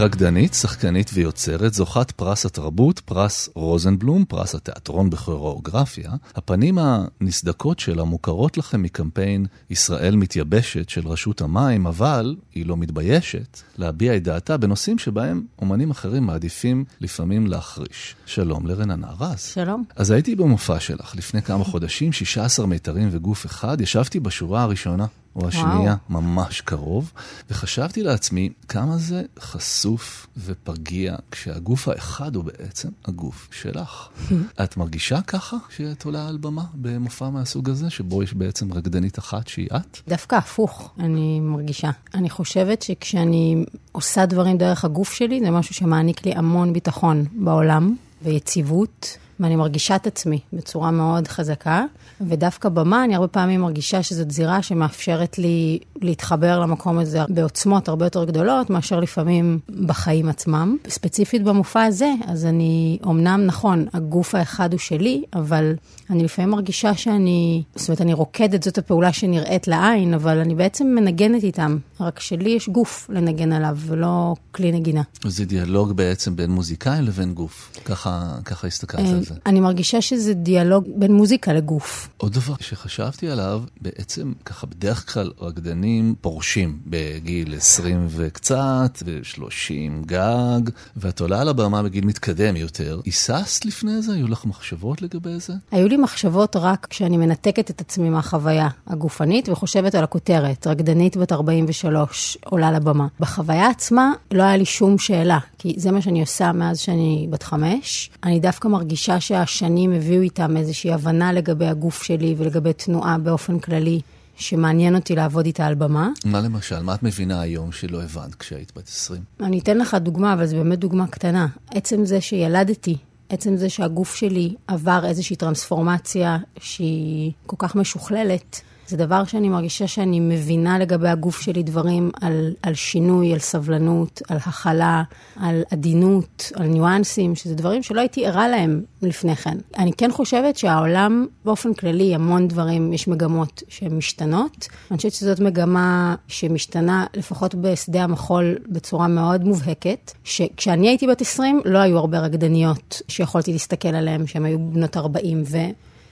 Speaker 4: רקדנית, שחקנית ויוצרת, זוכת פרס התרבות, פרס רוזנבלום, פרס התיאטרון בכוריאוגרפיה. הפנים הנסדקות שלה מוכרות לכם מקמפיין ישראל מתייבשת של רשות המים, אבל היא לא מתביישת להביע את דעתה בנושאים שבהם אומנים אחרים מעדיפים לפעמים להחריש. שלום לרננה רז.
Speaker 6: שלום.
Speaker 4: אז הייתי במופע שלך לפני כמה חודשים, 16 מיתרים וגוף אחד, ישבתי בשורה הראשונה. או השנייה, וואו. ממש קרוב, וחשבתי לעצמי כמה זה חשוף ופגיע כשהגוף האחד הוא בעצם הגוף שלך. את מרגישה ככה שאת עולה על במה במופע מהסוג הזה, שבו יש בעצם רקדנית אחת שהיא את?
Speaker 6: דווקא הפוך, אני מרגישה. אני חושבת שכשאני עושה דברים דרך הגוף שלי, זה משהו שמעניק לי המון ביטחון בעולם ויציבות. ואני מרגישה את עצמי בצורה מאוד חזקה, ודווקא במה אני הרבה פעמים מרגישה שזאת זירה שמאפשרת לי להתחבר למקום הזה בעוצמות הרבה יותר גדולות, מאשר לפעמים בחיים עצמם. ספציפית במופע הזה, אז אני, אמנם נכון, הגוף האחד הוא שלי, אבל אני לפעמים מרגישה שאני, זאת אומרת, אני רוקדת, זאת הפעולה שנראית לעין, אבל אני בעצם מנגנת איתם, רק שלי יש גוף לנגן עליו, ולא כלי נגינה.
Speaker 4: זה דיאלוג בעצם בין מוזיקאים לבין גוף, ככה, ככה הסתכלת על זה.
Speaker 6: אני מרגישה שזה דיאלוג בין מוזיקה לגוף.
Speaker 4: עוד דבר שחשבתי עליו, בעצם ככה בדרך כלל רקדנים פורשים בגיל 20 וקצת, ו-30 גג, ואת עולה על הבמה בגיל מתקדם יותר. היססת לפני זה? היו לך מחשבות לגבי זה?
Speaker 6: היו לי מחשבות רק כשאני מנתקת את עצמי מהחוויה הגופנית וחושבת על הכותרת, רקדנית בת 43 עולה לבמה. בחוויה עצמה לא היה לי שום שאלה, כי זה מה שאני עושה מאז שאני בת חמש. אני דווקא מרגישה שהשנים הביאו איתם איזושהי הבנה לגבי הגוף שלי ולגבי תנועה באופן כללי. שמעניין אותי לעבוד איתה על במה.
Speaker 4: מה למשל? מה את מבינה היום שלא הבנת כשהיית בת 20?
Speaker 6: אני אתן לך דוגמה, אבל זו באמת דוגמה קטנה. עצם זה שילדתי, עצם זה שהגוף שלי עבר איזושהי טרנספורמציה שהיא כל כך משוכללת, זה דבר שאני מרגישה שאני מבינה לגבי הגוף שלי דברים על, על שינוי, על סבלנות, על הכלה, על עדינות, על ניואנסים, שזה דברים שלא הייתי ערה להם לפני כן. אני כן חושבת שהעולם, באופן כללי, המון דברים, יש מגמות שהן משתנות. אני חושבת שזאת מגמה שמשתנה, לפחות בשדה המחול, בצורה מאוד מובהקת, שכשאני הייתי בת 20, לא היו הרבה רקדניות שיכולתי להסתכל עליהן, שהן היו בנות 40, ו...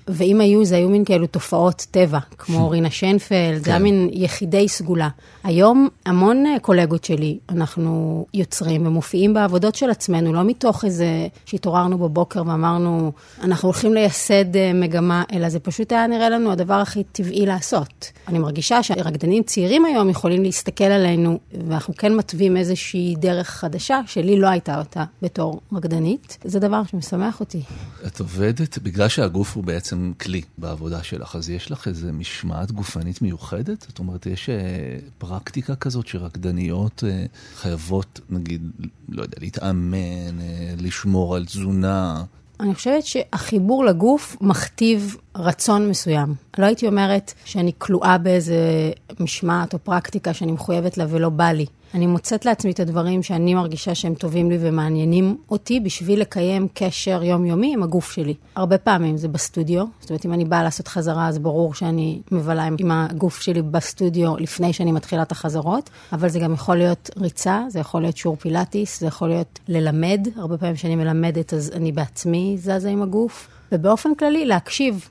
Speaker 6: ואם היו, זה היו מין כאלו תופעות טבע, כמו רינה שיינפלד, זה היה
Speaker 4: כן.
Speaker 6: מין יחידי סגולה. היום המון אה, קולגות שלי, אנחנו יוצרים ומופיעים בעבודות של עצמנו, לא מתוך איזה שהתעוררנו בבוקר ואמרנו, אנחנו הולכים לייסד אה, מגמה, אלא זה פשוט היה נראה לנו הדבר הכי טבעי לעשות. אני מרגישה שרקדנים צעירים היום יכולים להסתכל עלינו, ואנחנו כן מתווים איזושהי דרך חדשה, שלי לא הייתה אותה בתור רקדנית. זה דבר שמשמח אותי.
Speaker 4: את עובדת, בגלל שהגוף הוא בעצם כלי בעבודה שלך, אז יש לך איזו משמעת גופנית מיוחדת? זאת אומרת, יש אה, פרקטיקה כזאת שרקדניות אה, חייבות, נגיד, לא יודע, להתאמן, אה, לשמור על תזונה.
Speaker 6: אני חושבת שהחיבור לגוף מכתיב רצון מסוים. לא הייתי אומרת שאני כלואה באיזה משמעת או פרקטיקה שאני מחויבת לה ולא בא לי. אני מוצאת לעצמי את הדברים שאני מרגישה שהם טובים לי ומעניינים אותי בשביל לקיים קשר יומיומי עם הגוף שלי. הרבה פעמים זה בסטודיו, זאת אומרת, אם אני באה לעשות חזרה, אז ברור שאני מבלה עם, עם הגוף שלי בסטודיו לפני שאני מתחילה את החזרות, אבל זה גם יכול להיות ריצה, זה יכול להיות שיעור פילאטיס, זה יכול להיות ללמד. הרבה פעמים כשאני מלמדת, אז אני בעצמי זזה עם הגוף. ובאופן כללי, להקשיב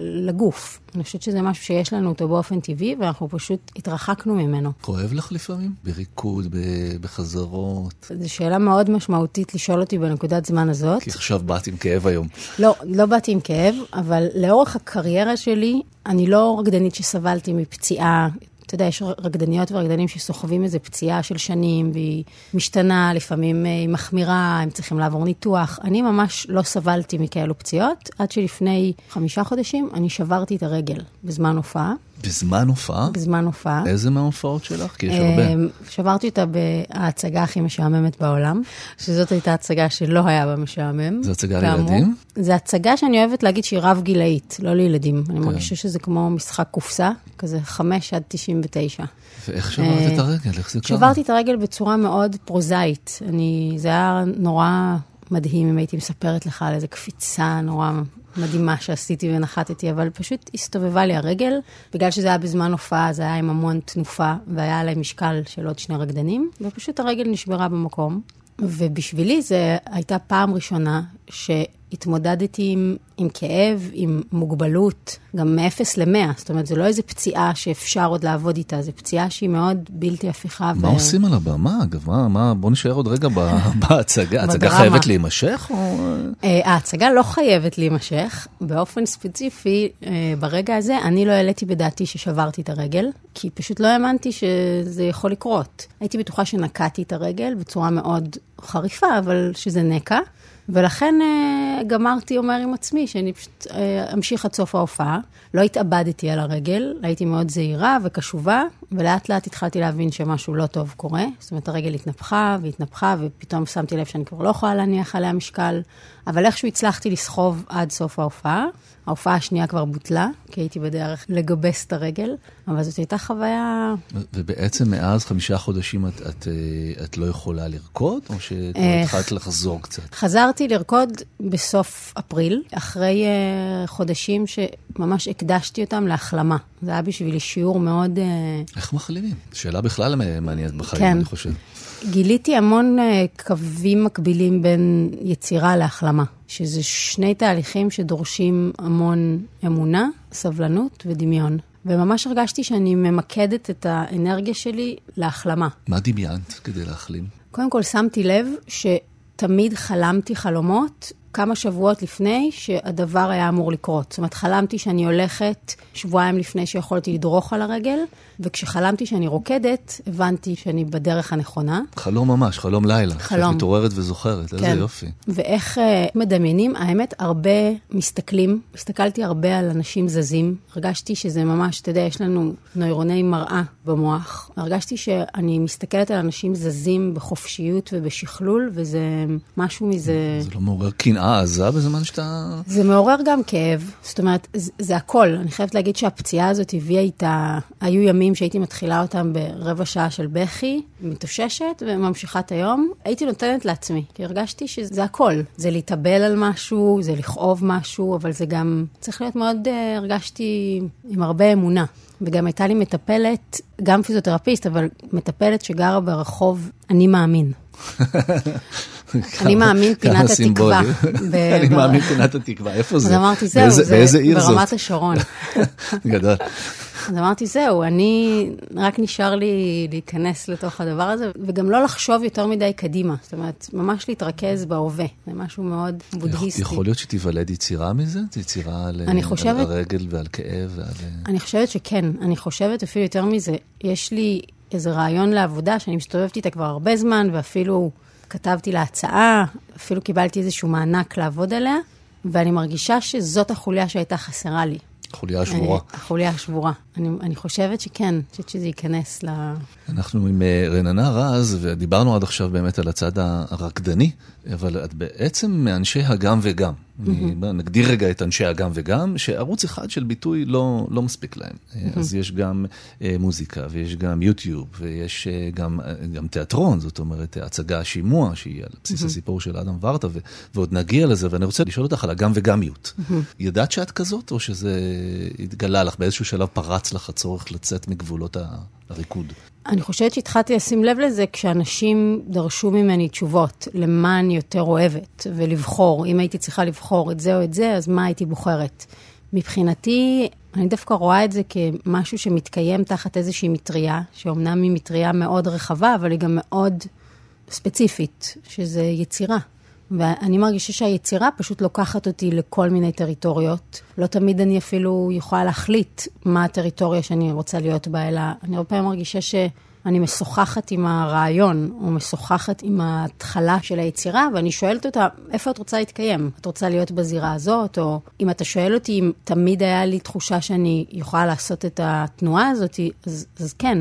Speaker 6: לגוף. אני חושבת שזה משהו שיש לנו אותו באופן טבעי, ואנחנו פשוט התרחקנו ממנו.
Speaker 4: כואב לך לפעמים? בריקוד, בחזרות?
Speaker 6: זו שאלה מאוד משמעותית לשאול אותי בנקודת זמן הזאת.
Speaker 4: כי עכשיו באת עם כאב היום.
Speaker 6: לא, לא באתי עם כאב, אבל לאורך הקריירה שלי, אני לא רקדנית שסבלתי מפציעה. אתה יודע, יש רקדניות ורקדנים שסוחבים איזו פציעה של שנים, והיא משתנה, לפעמים אה, היא מחמירה, הם צריכים לעבור ניתוח. אני ממש לא סבלתי מכאלו פציעות, עד שלפני חמישה חודשים אני שברתי את הרגל בזמן הופעה.
Speaker 4: בזמן הופעה?
Speaker 6: בזמן הופעה.
Speaker 4: איזה מההופעות שלך? כי יש הרבה.
Speaker 6: אמ, שברתי אותה בהצגה הכי משעממת בעולם, שזאת הייתה הצגה שלא היה בה משעמם.
Speaker 4: זו הצגה. לילדים?
Speaker 6: זו הצגה שאני אוהבת להגיד שהיא רב-גילאית, לא לילדים.
Speaker 4: כן.
Speaker 6: אני מרגישה שזה כמו משחק קופסה, כזה 5 עד 99.
Speaker 4: ואיך שברת
Speaker 6: אה,
Speaker 4: את הרגל? איך זה קרה?
Speaker 6: שברתי את הרגל בצורה מאוד פרוזאית. אני, זה היה נורא מדהים אם הייתי מספרת לך על איזו קפיצה נורא מדהימה שעשיתי ונחתתי, אבל פשוט הסתובבה לי הרגל. בגלל שזה היה בזמן הופעה, זה היה עם המון תנופה, והיה עליי משקל של עוד שני רקדנים, ופשוט הרגל נשברה במקום. ובשבילי זו הייתה פעם ראשונה שהתמודדתי עם, עם כאב, עם מוגבלות, גם מ-0 ל-100. זאת אומרת, זו לא איזו פציעה שאפשר עוד לעבוד איתה, זו פציעה שהיא מאוד בלתי הפיכה.
Speaker 4: מה עושים על הבמה? אגב, מה, מה, בוא נשאר עוד רגע בהצגה. ההצגה. חייבת להימשך? או...
Speaker 6: אה, ההצגה לא חייבת להימשך. באופן ספציפי, אה, ברגע הזה, אני לא העליתי בדעתי ששברתי את הרגל, כי פשוט לא האמנתי שזה יכול לקרות. הייתי בטוחה שנקעתי את הרגל בצורה מאוד חריפה, אבל שזה נקע. ולכן אה, גמרתי אומר עם עצמי שאני פשוט אה, אמשיך עד סוף ההופעה. לא התאבדתי על הרגל, הייתי מאוד זהירה וקשובה, ולאט לאט התחלתי להבין שמשהו לא טוב קורה. זאת אומרת, הרגל התנפחה והתנפחה, ופתאום שמתי לב שאני כבר לא יכולה להניח עליה משקל, אבל איכשהו הצלחתי לסחוב עד סוף ההופעה. ההופעה השנייה כבר בוטלה, כי הייתי בדרך לגבס את הרגל, אבל זאת הייתה חוויה...
Speaker 4: ובעצם מאז חמישה חודשים את, את, אה, את לא יכולה לרקוד, או שכבר
Speaker 6: אה,
Speaker 4: התחלת לחזור קצת?
Speaker 6: חזרתי לרקוד בסוף אפריל, אחרי uh, חודשים שממש הקדשתי אותם להחלמה. זה היה בשבילי שיעור מאוד...
Speaker 4: איך מחלימים? שאלה בכלל מעניינת בחיים,
Speaker 6: כן.
Speaker 4: אני חושב.
Speaker 6: גיליתי המון uh, קווים מקבילים בין יצירה להחלמה, שזה שני תהליכים שדורשים המון אמונה, סבלנות ודמיון. וממש הרגשתי שאני ממקדת את האנרגיה שלי להחלמה.
Speaker 4: מה דמיינת כדי להחלים?
Speaker 6: קודם כל שמתי לב שתמיד חלמתי חלומות כמה שבועות לפני שהדבר היה אמור לקרות. זאת אומרת, חלמתי שאני הולכת שבועיים לפני שיכולתי לדרוך על הרגל, וכשחלמתי שאני רוקדת, הבנתי שאני בדרך הנכונה.
Speaker 4: חלום ממש, חלום לילה.
Speaker 6: חלום.
Speaker 4: שאת מתעוררת וזוכרת, איזה
Speaker 6: כן.
Speaker 4: יופי.
Speaker 6: ואיך אה, מדמיינים? האמת, הרבה מסתכלים, הסתכלתי הרבה על אנשים זזים, הרגשתי שזה ממש, אתה יודע, יש לנו נוירוני מראה במוח. הרגשתי שאני מסתכלת על אנשים זזים בחופשיות ובשכלול, וזה משהו מזה...
Speaker 4: זה לא מעורר קנאה שנאה עזה בזמן שאתה...
Speaker 6: זה מעורר גם כאב, זאת אומרת, זה, זה הכל. אני חייבת להגיד שהפציעה הזאת הביאה איתה, היו ימים שהייתי מתחילה אותם ברבע שעה של בכי, מתאוששת וממשיכה את היום. הייתי נותנת לעצמי, כי הרגשתי שזה הכל. זה להתאבל על משהו, זה לכאוב משהו, אבל זה גם צריך להיות מאוד, uh, הרגשתי עם הרבה אמונה. וגם הייתה לי מטפלת, גם פיזיותרפיסט, אבל מטפלת שגרה ברחוב אני מאמין. אני מאמין פינת התקווה.
Speaker 4: אני מאמין פינת התקווה, איפה זה?
Speaker 6: אז אמרתי, זהו, זה ברמת השרון.
Speaker 4: גדול.
Speaker 6: אז אמרתי, זהו, אני, רק נשאר לי להיכנס לתוך הדבר הזה, וגם לא לחשוב יותר מדי קדימה. זאת אומרת, ממש להתרכז בהווה. זה משהו מאוד בודהיסטי.
Speaker 4: יכול להיות שתיוולד יצירה מזה? זה יצירה על, חושבת, על הרגל ועל כאב ועל...
Speaker 6: אני חושבת שכן. אני חושבת אפילו יותר מזה. יש לי איזה רעיון לעבודה שאני מסתובבת איתה כבר הרבה זמן, ואפילו כתבתי לה הצעה, אפילו קיבלתי איזשהו מענק לעבוד עליה, ואני מרגישה שזאת החוליה שהייתה חסרה לי.
Speaker 4: החוליה השבורה.
Speaker 6: החוליה השבורה. אני, אני חושבת שכן, אני חושבת שזה ייכנס ל...
Speaker 4: אנחנו עם אה, רננה רז, ודיברנו עד עכשיו באמת על הצד הרקדני, אבל את בעצם מאנשי הגם וגם. Mm-hmm. נגדיר רגע את אנשי הגם וגם, שערוץ אחד של ביטוי לא, לא מספיק להם. Mm-hmm. אז יש גם אה, מוזיקה, ויש גם יוטיוב, ויש אה, גם, אה, גם תיאטרון, זאת אומרת, הצגה השימוע, שהיא על בסיס mm-hmm. הסיפור של אדם ורטה, ו- ועוד נגיע לזה, ואני רוצה לשאול אותך על הגם וגמיות. Mm-hmm. ידעת שאת כזאת, או שזה התגלה לך, באיזשהו שלב פרץ לך הצורך לצאת מגבולות הריקוד?
Speaker 6: אני חושבת שהתחלתי לשים לב לזה כשאנשים דרשו ממני תשובות למה אני יותר אוהבת, ולבחור. אם הייתי צריכה לבחור את זה או את זה, אז מה הייתי בוחרת? מבחינתי, אני דווקא רואה את זה כמשהו שמתקיים תחת איזושהי מטריה, שאומנם היא מטריה מאוד רחבה, אבל היא גם מאוד ספציפית, שזה יצירה. ואני מרגישה שהיצירה פשוט לוקחת אותי לכל מיני טריטוריות. לא תמיד אני אפילו יכולה להחליט מה הטריטוריה שאני רוצה להיות בה, אלא אני הרבה פעמים מרגישה שאני משוחחת עם הרעיון, או משוחחת עם ההתחלה של היצירה, ואני שואלת אותה, איפה את רוצה להתקיים? את רוצה להיות בזירה הזאת? או אם אתה שואל אותי אם תמיד היה לי תחושה שאני יכולה לעשות את התנועה הזאת, אז, אז כן.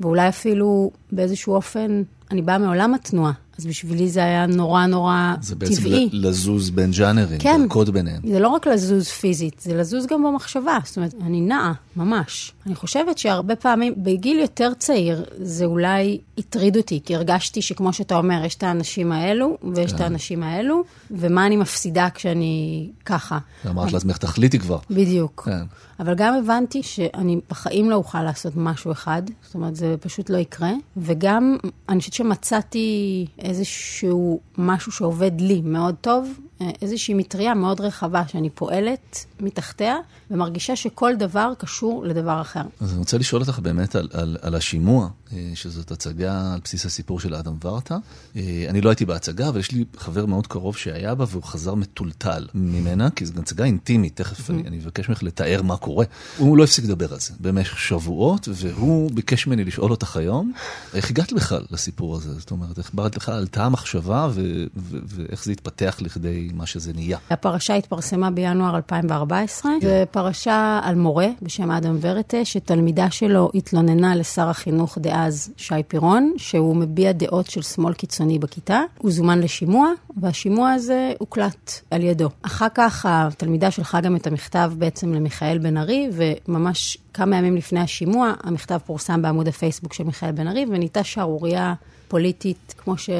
Speaker 6: ואולי אפילו באיזשהו אופן, אני באה מעולם התנועה. אז בשבילי זה היה נורא נורא
Speaker 4: זה
Speaker 6: טבעי.
Speaker 4: זה בעצם לזוז בין ז'אנרים,
Speaker 6: כן.
Speaker 4: לרקוד ביניהם.
Speaker 6: זה לא רק לזוז פיזית, זה לזוז גם במחשבה. זאת אומרת, אני נעה, ממש. אני חושבת שהרבה פעמים, בגיל יותר צעיר, זה אולי הטריד אותי, כי הרגשתי שכמו שאתה אומר, יש את האנשים האלו, ויש כן. את האנשים האלו, ומה אני מפסידה כשאני ככה.
Speaker 4: אמרת לעצמך, תחליטי כבר.
Speaker 6: בדיוק. כן. אבל גם הבנתי שאני בחיים לא אוכל לעשות משהו אחד, זאת אומרת, זה פשוט לא יקרה. וגם, אני חושבת שמצאתי איזשהו משהו שעובד לי מאוד טוב, איזושהי מטריה מאוד רחבה שאני פועלת מתחתיה, ומרגישה שכל דבר קשור לדבר אחר.
Speaker 4: אז אני רוצה לשאול אותך באמת על, על, על השימוע, אה, שזאת הצגה על בסיס הסיפור של אדם ורטה. אה, אני לא הייתי בהצגה, אבל יש לי חבר מאוד קרוב שהיה בה, והוא חזר מטולטל ממנה, כי זו הצגה אינטימית, תכף אני, אני אבקש ממך לתאר מה קורה. הוא לא הפסיק לדבר על זה במשך שבועות, והוא ביקש ממני לשאול אותך היום, איך הגעת בכלל לסיפור הזה? זאת אומרת, איך באת לך עלתה המחשבה, ואיך זה התפתח לכדי... מה שזה נהיה.
Speaker 6: הפרשה התפרסמה בינואר 2014. זו פרשה על מורה בשם אדם ורטה, שתלמידה שלו התלוננה לשר החינוך דאז שי פירון, שהוא מביע דעות של שמאל קיצוני בכיתה. הוא זומן לשימוע, והשימוע הזה הוקלט על ידו. אחר כך התלמידה שלחה גם את המכתב בעצם למיכאל בן ארי, וממש כמה ימים לפני השימוע, המכתב פורסם בעמוד הפייסבוק של מיכאל בן ארי, ונהייתה שערורייה פוליטית, כמו ש...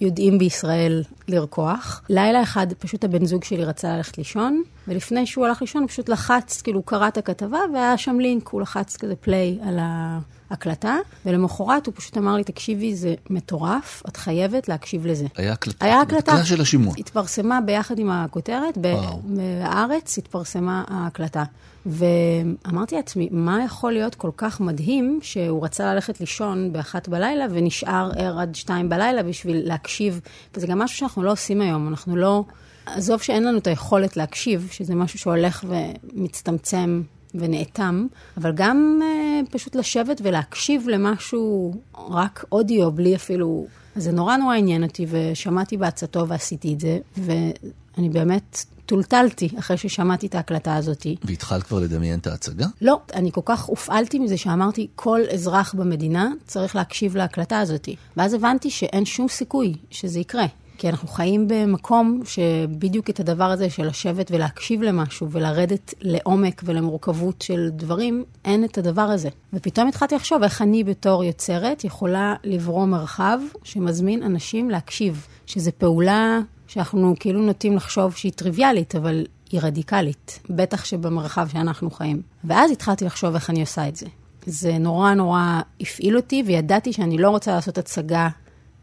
Speaker 6: יודעים בישראל לרקוח. לילה אחד פשוט הבן זוג שלי רצה ללכת לישון, ולפני שהוא הלך לישון הוא פשוט לחץ, כאילו הוא קרא את הכתבה והיה שם לינק, הוא לחץ כזה פליי על ההקלטה, ולמחרת הוא פשוט אמר לי, תקשיבי, זה מטורף, את חייבת להקשיב לזה.
Speaker 4: היה הקלטה, היה הקלטה, הקלטה של השימוע.
Speaker 6: התפרסמה ביחד עם הכותרת, בארץ התפרסמה ההקלטה. ואמרתי לעצמי, מה יכול להיות כל כך מדהים שהוא רצה ללכת לישון באחת בלילה ונשאר ער עד שתיים בלילה בשביל להקשיב. וזה גם משהו שאנחנו לא עושים היום, אנחנו לא... עזוב שאין לנו את היכולת להקשיב, שזה משהו שהולך ומצטמצם ונאטם, אבל גם uh, פשוט לשבת ולהקשיב למשהו רק אודיו, בלי אפילו... אז זה נורא נורא עניין אותי, ושמעתי בעצתו ועשיתי את זה, ואני באמת טולטלתי אחרי ששמעתי את ההקלטה הזאת.
Speaker 4: והתחלת כבר לדמיין את ההצגה?
Speaker 6: לא, אני כל כך הופעלתי מזה שאמרתי, כל אזרח במדינה צריך להקשיב להקלטה הזאת. ואז הבנתי שאין שום סיכוי שזה יקרה. כי אנחנו חיים במקום שבדיוק את הדבר הזה של לשבת ולהקשיב למשהו ולרדת לעומק ולמורכבות של דברים, אין את הדבר הזה. ופתאום התחלתי לחשוב איך אני בתור יוצרת יכולה לברום מרחב שמזמין אנשים להקשיב, שזו פעולה שאנחנו כאילו נוטים לחשוב שהיא טריוויאלית, אבל היא רדיקלית, בטח שבמרחב שאנחנו חיים. ואז התחלתי לחשוב איך אני עושה את זה. זה נורא נורא הפעיל אותי, וידעתי שאני לא רוצה לעשות הצגה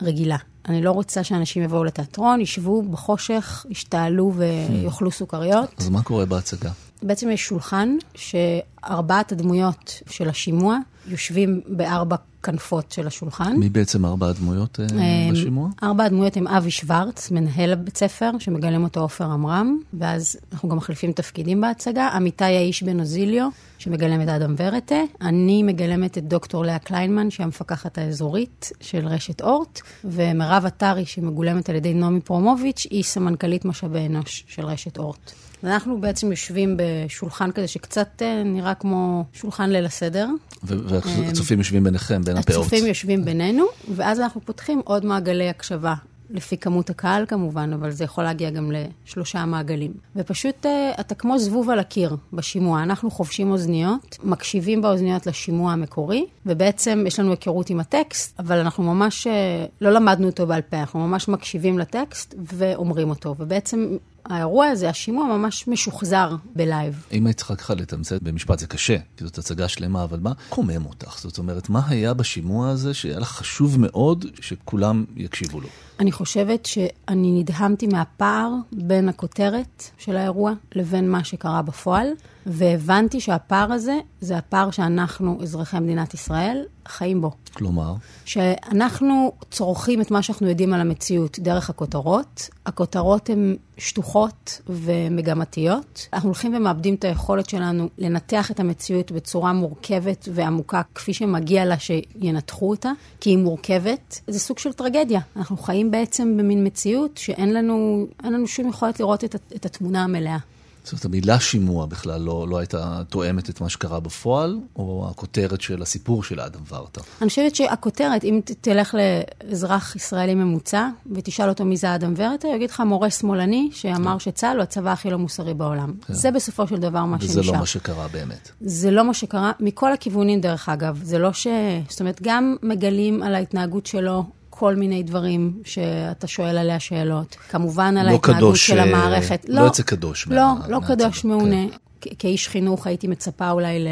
Speaker 6: רגילה. אני לא רוצה שאנשים יבואו לתיאטרון, ישבו בחושך, ישתעלו ויאכלו סוכריות.
Speaker 4: אז מה קורה בהצגה?
Speaker 6: בעצם יש שולחן שארבעת הדמויות של השימוע יושבים בארבע כנפות של השולחן.
Speaker 4: מי בעצם ארבע הדמויות אה,
Speaker 6: אמ,
Speaker 4: בשימוע?
Speaker 6: ארבע הדמויות הם אבי שוורץ, מנהל הבית ספר, שמגלם אותו עופר עמרם, ואז אנחנו גם מחליפים תפקידים בהצגה. אמיתי האיש בן אוזיליו, שמגלם את אדם ורטה. אני מגלמת את דוקטור לאה קליינמן, שהיא המפקחת האזורית של רשת אורט, ומירב עטרי, שמגולמת על ידי נעמי פרומוביץ', היא סמנכ"לית משאבי אנוש של רשת אורט. ואנחנו בעצם יושבים בשולחן כזה שקצת אה, נראה כמו שולחן ליל הסדר.
Speaker 4: והצופים יושבים ביניכם, בין הפאות.
Speaker 6: הצופים יושבים בינינו, ואז אנחנו פותחים עוד מעגלי הקשבה. לפי כמות הקהל כמובן, אבל זה יכול להגיע גם לשלושה מעגלים. ופשוט אה, אתה כמו זבוב על הקיר בשימוע. אנחנו חובשים אוזניות, מקשיבים באוזניות לשימוע המקורי, ובעצם יש לנו היכרות עם הטקסט, אבל אנחנו ממש אה, לא למדנו אותו בעל פה, אנחנו ממש מקשיבים לטקסט ואומרים אותו. ובעצם האירוע הזה, השימוע ממש משוחזר בלייב.
Speaker 4: אם היית צריכה ככה לתמצת במשפט, זה קשה, כי זאת הצגה שלמה, אבל מה קומם אותך? זאת אומרת, מה היה בשימוע הזה שהיה לך חשוב מאוד שכולם יקשיבו לו?
Speaker 6: אני חושבת שאני נדהמתי מהפער בין הכותרת של האירוע לבין מה שקרה בפועל, והבנתי שהפער הזה זה הפער שאנחנו, אזרחי מדינת ישראל, חיים בו.
Speaker 4: כלומר?
Speaker 6: שאנחנו צורכים את מה שאנחנו יודעים על המציאות דרך הכותרות. הכותרות הן שטוחות ומגמתיות. אנחנו הולכים ומאבדים את היכולת שלנו לנתח את המציאות בצורה מורכבת ועמוקה, כפי שמגיע לה שינתחו אותה, כי היא מורכבת. זה סוג של טרגדיה. אנחנו חיים בעצם במין מציאות שאין לנו, לנו שום יכולת לראות את, את התמונה המלאה.
Speaker 4: זאת אומרת, המילה שימוע בכלל לא, לא הייתה תואמת את מה שקרה בפועל, או הכותרת של הסיפור של אדם ורטה?
Speaker 6: אני חושבת שהכותרת, אם תלך לאזרח ישראלי ממוצע ותשאל אותו מי זה אדם ורטה, הוא יגיד לך מורה שמאלני שאמר שצה"ל הוא הצבא הכי לא מוסרי בעולם. כן. זה בסופו של דבר מה שנשאר.
Speaker 4: וזה לא מה שקרה באמת.
Speaker 6: זה לא מה שקרה, מכל הכיוונים דרך אגב. זה לא ש... זאת אומרת, גם מגלים על ההתנהגות שלו כל מיני דברים שאתה שואל עליה שאלות. כמובן על
Speaker 4: לא
Speaker 6: ההתנהגות
Speaker 4: קדוש,
Speaker 6: של
Speaker 4: אה,
Speaker 6: המערכת.
Speaker 4: לא יוצא קדוש
Speaker 6: לא,
Speaker 4: מה-
Speaker 6: לא
Speaker 4: מהצד,
Speaker 6: קדוש
Speaker 4: כן.
Speaker 6: מעונה. כ- כאיש חינוך הייתי מצפה אולי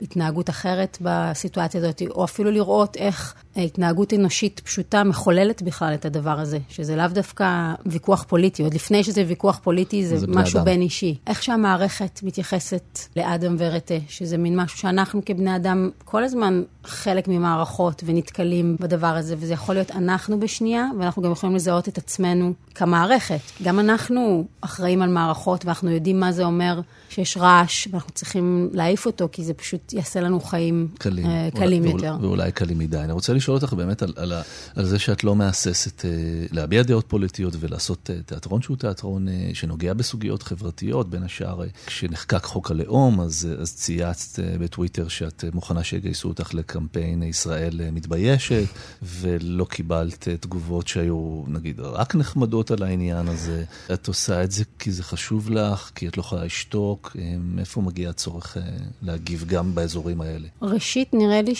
Speaker 6: להתנהגות אחרת בסיטואציה הזאת, או אפילו לראות איך התנהגות אנושית פשוטה מחוללת בכלל את הדבר הזה, שזה לאו דווקא ויכוח פוליטי, עוד לפני שזה ויכוח פוליטי, זה,
Speaker 4: זה
Speaker 6: משהו. בין אישי. איך שהמערכת מתייחסת לאדם ורטה, שזה מין משהו שאנחנו כבני אדם כל הזמן חלק ממערכות ונתקלים בדבר הזה, וזה יכול להיות אנחנו בשנייה, ואנחנו גם יכולים לזהות את עצמנו כמערכת. גם אנחנו אחראים על מערכות, ואנחנו יודעים מה זה אומר שיש רעש, ואנחנו צריכים להעיף אותו, כי זה פשוט יעשה לנו חיים
Speaker 4: קלים,
Speaker 6: אה, קלים
Speaker 4: ואולי,
Speaker 6: יותר.
Speaker 4: ואולי קלים מדי. אני רוצה לשאול אותך באמת על, על, ה- על זה שאת לא מהססת אה, להביע דעות פוליטיות ולעשות אה, תיאטרון שהוא תיאטרון אה, שנוגע בסוגיות חברתיות, בין השאר אה, כשנחקק חוק הלאום, אז, אה, אז צייצת אה, בטוויטר שאת אה, מוכנה שיגייסו אותך לקמפיין ישראל אה, מתביישת, ולא קיבלת אה, תגובות שהיו נגיד רק נחמדות על העניין הזה. את עושה את זה כי זה חשוב לך, כי את לא יכולה לשתוק, אה, מאיפה מגיע הצורך אה, להגיב גם באזורים האלה?
Speaker 6: ראשית, נראה לי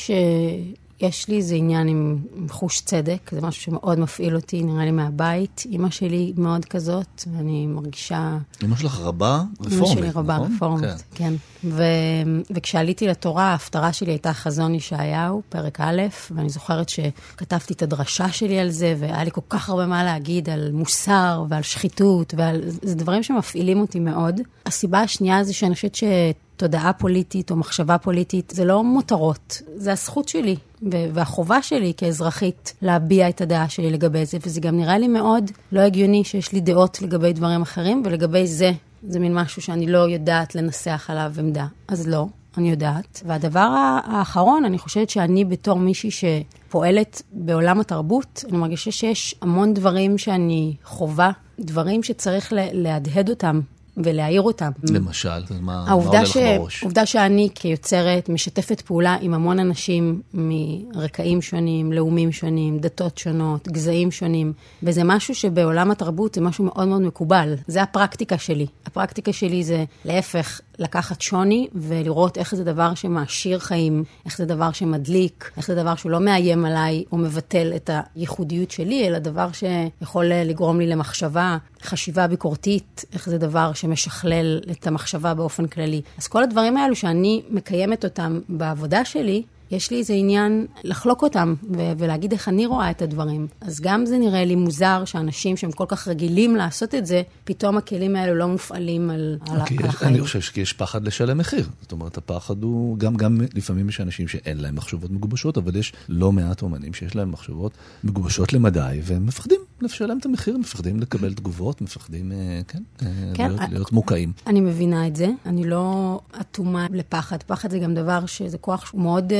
Speaker 6: שיש לי איזה עניין עם, עם חוש צדק, זה משהו שמאוד מפעיל אותי, נראה לי מהבית. אימא שלי מאוד כזאת, ואני מרגישה...
Speaker 4: אמא שלך רבה
Speaker 6: אימא
Speaker 4: רפורמית,
Speaker 6: שלי רבה
Speaker 4: נכון?
Speaker 6: רפורמית,
Speaker 4: כן.
Speaker 6: כן. ו... וכשעליתי לתורה, ההפטרה שלי הייתה חזון ישעיהו, פרק א', ואני זוכרת שכתבתי את הדרשה שלי על זה, והיה לי כל כך הרבה מה להגיד על מוסר ועל שחיתות, ועל... זה דברים שמפעילים אותי מאוד. הסיבה השנייה זה שאני חושבת שתודעה פוליטית או מחשבה פוליטית זה לא מותרות, זה הזכות שלי. והחובה שלי כאזרחית להביע את הדעה שלי לגבי זה, וזה גם נראה לי מאוד לא הגיוני שיש לי דעות לגבי דברים אחרים, ולגבי זה, זה מין משהו שאני לא יודעת לנסח עליו עמדה. אז לא, אני יודעת. והדבר האחרון, אני חושבת שאני בתור מישהי שפועלת בעולם התרבות, אני מרגישה שיש המון דברים שאני חווה, דברים שצריך לה- להדהד אותם ולהעיר אותם.
Speaker 4: למשל, מה, מה עולה לך
Speaker 6: ש...
Speaker 4: בראש?
Speaker 6: העובדה שאני כיוצרת משתפת פעולה עם המון אנשים מרקעים שונים, לאומים שונים, דתות שונות, גזעים שונים, וזה משהו שבעולם התרבות זה משהו מאוד מאוד מקובל. זה הפרקטיקה שלי. הפרקטיקה שלי זה להפך, לקחת שוני ולראות איך זה דבר שמעשיר חיים, איך זה דבר שמדליק, איך זה דבר שהוא לא מאיים עליי או מבטל את הייחודיות שלי, אלא דבר שיכול לגרום לי למחשבה, חשיבה ביקורתית, איך זה דבר שמשכלל את המחשבה באופן כללי. אז כל הדברים האלו שאני מקיימת אותם בעבודה שלי, יש לי איזה עניין לחלוק אותם ו- ולהגיד איך אני רואה את הדברים. אז גם זה נראה לי מוזר שאנשים שהם כל כך רגילים לעשות את זה, פתאום הכלים האלו לא מופעלים על, על, על
Speaker 4: יש,
Speaker 6: החיים.
Speaker 4: אני חושב שיש פחד לשלם מחיר. זאת אומרת, הפחד הוא, גם, גם לפעמים יש אנשים שאין להם מחשבות מגובשות, אבל יש לא מעט אומנים שיש להם מחשבות מגובשות למדי, והם מפחדים לשלם את המחיר, מפחדים לקבל תגובות, מפחדים, אה, כן, אה,
Speaker 6: כן,
Speaker 4: להיות,
Speaker 6: אה,
Speaker 4: להיות מוקעים.
Speaker 6: אני מבינה את זה, אני לא אטומה לפחד. פחד זה גם דבר שזה כוח מאוד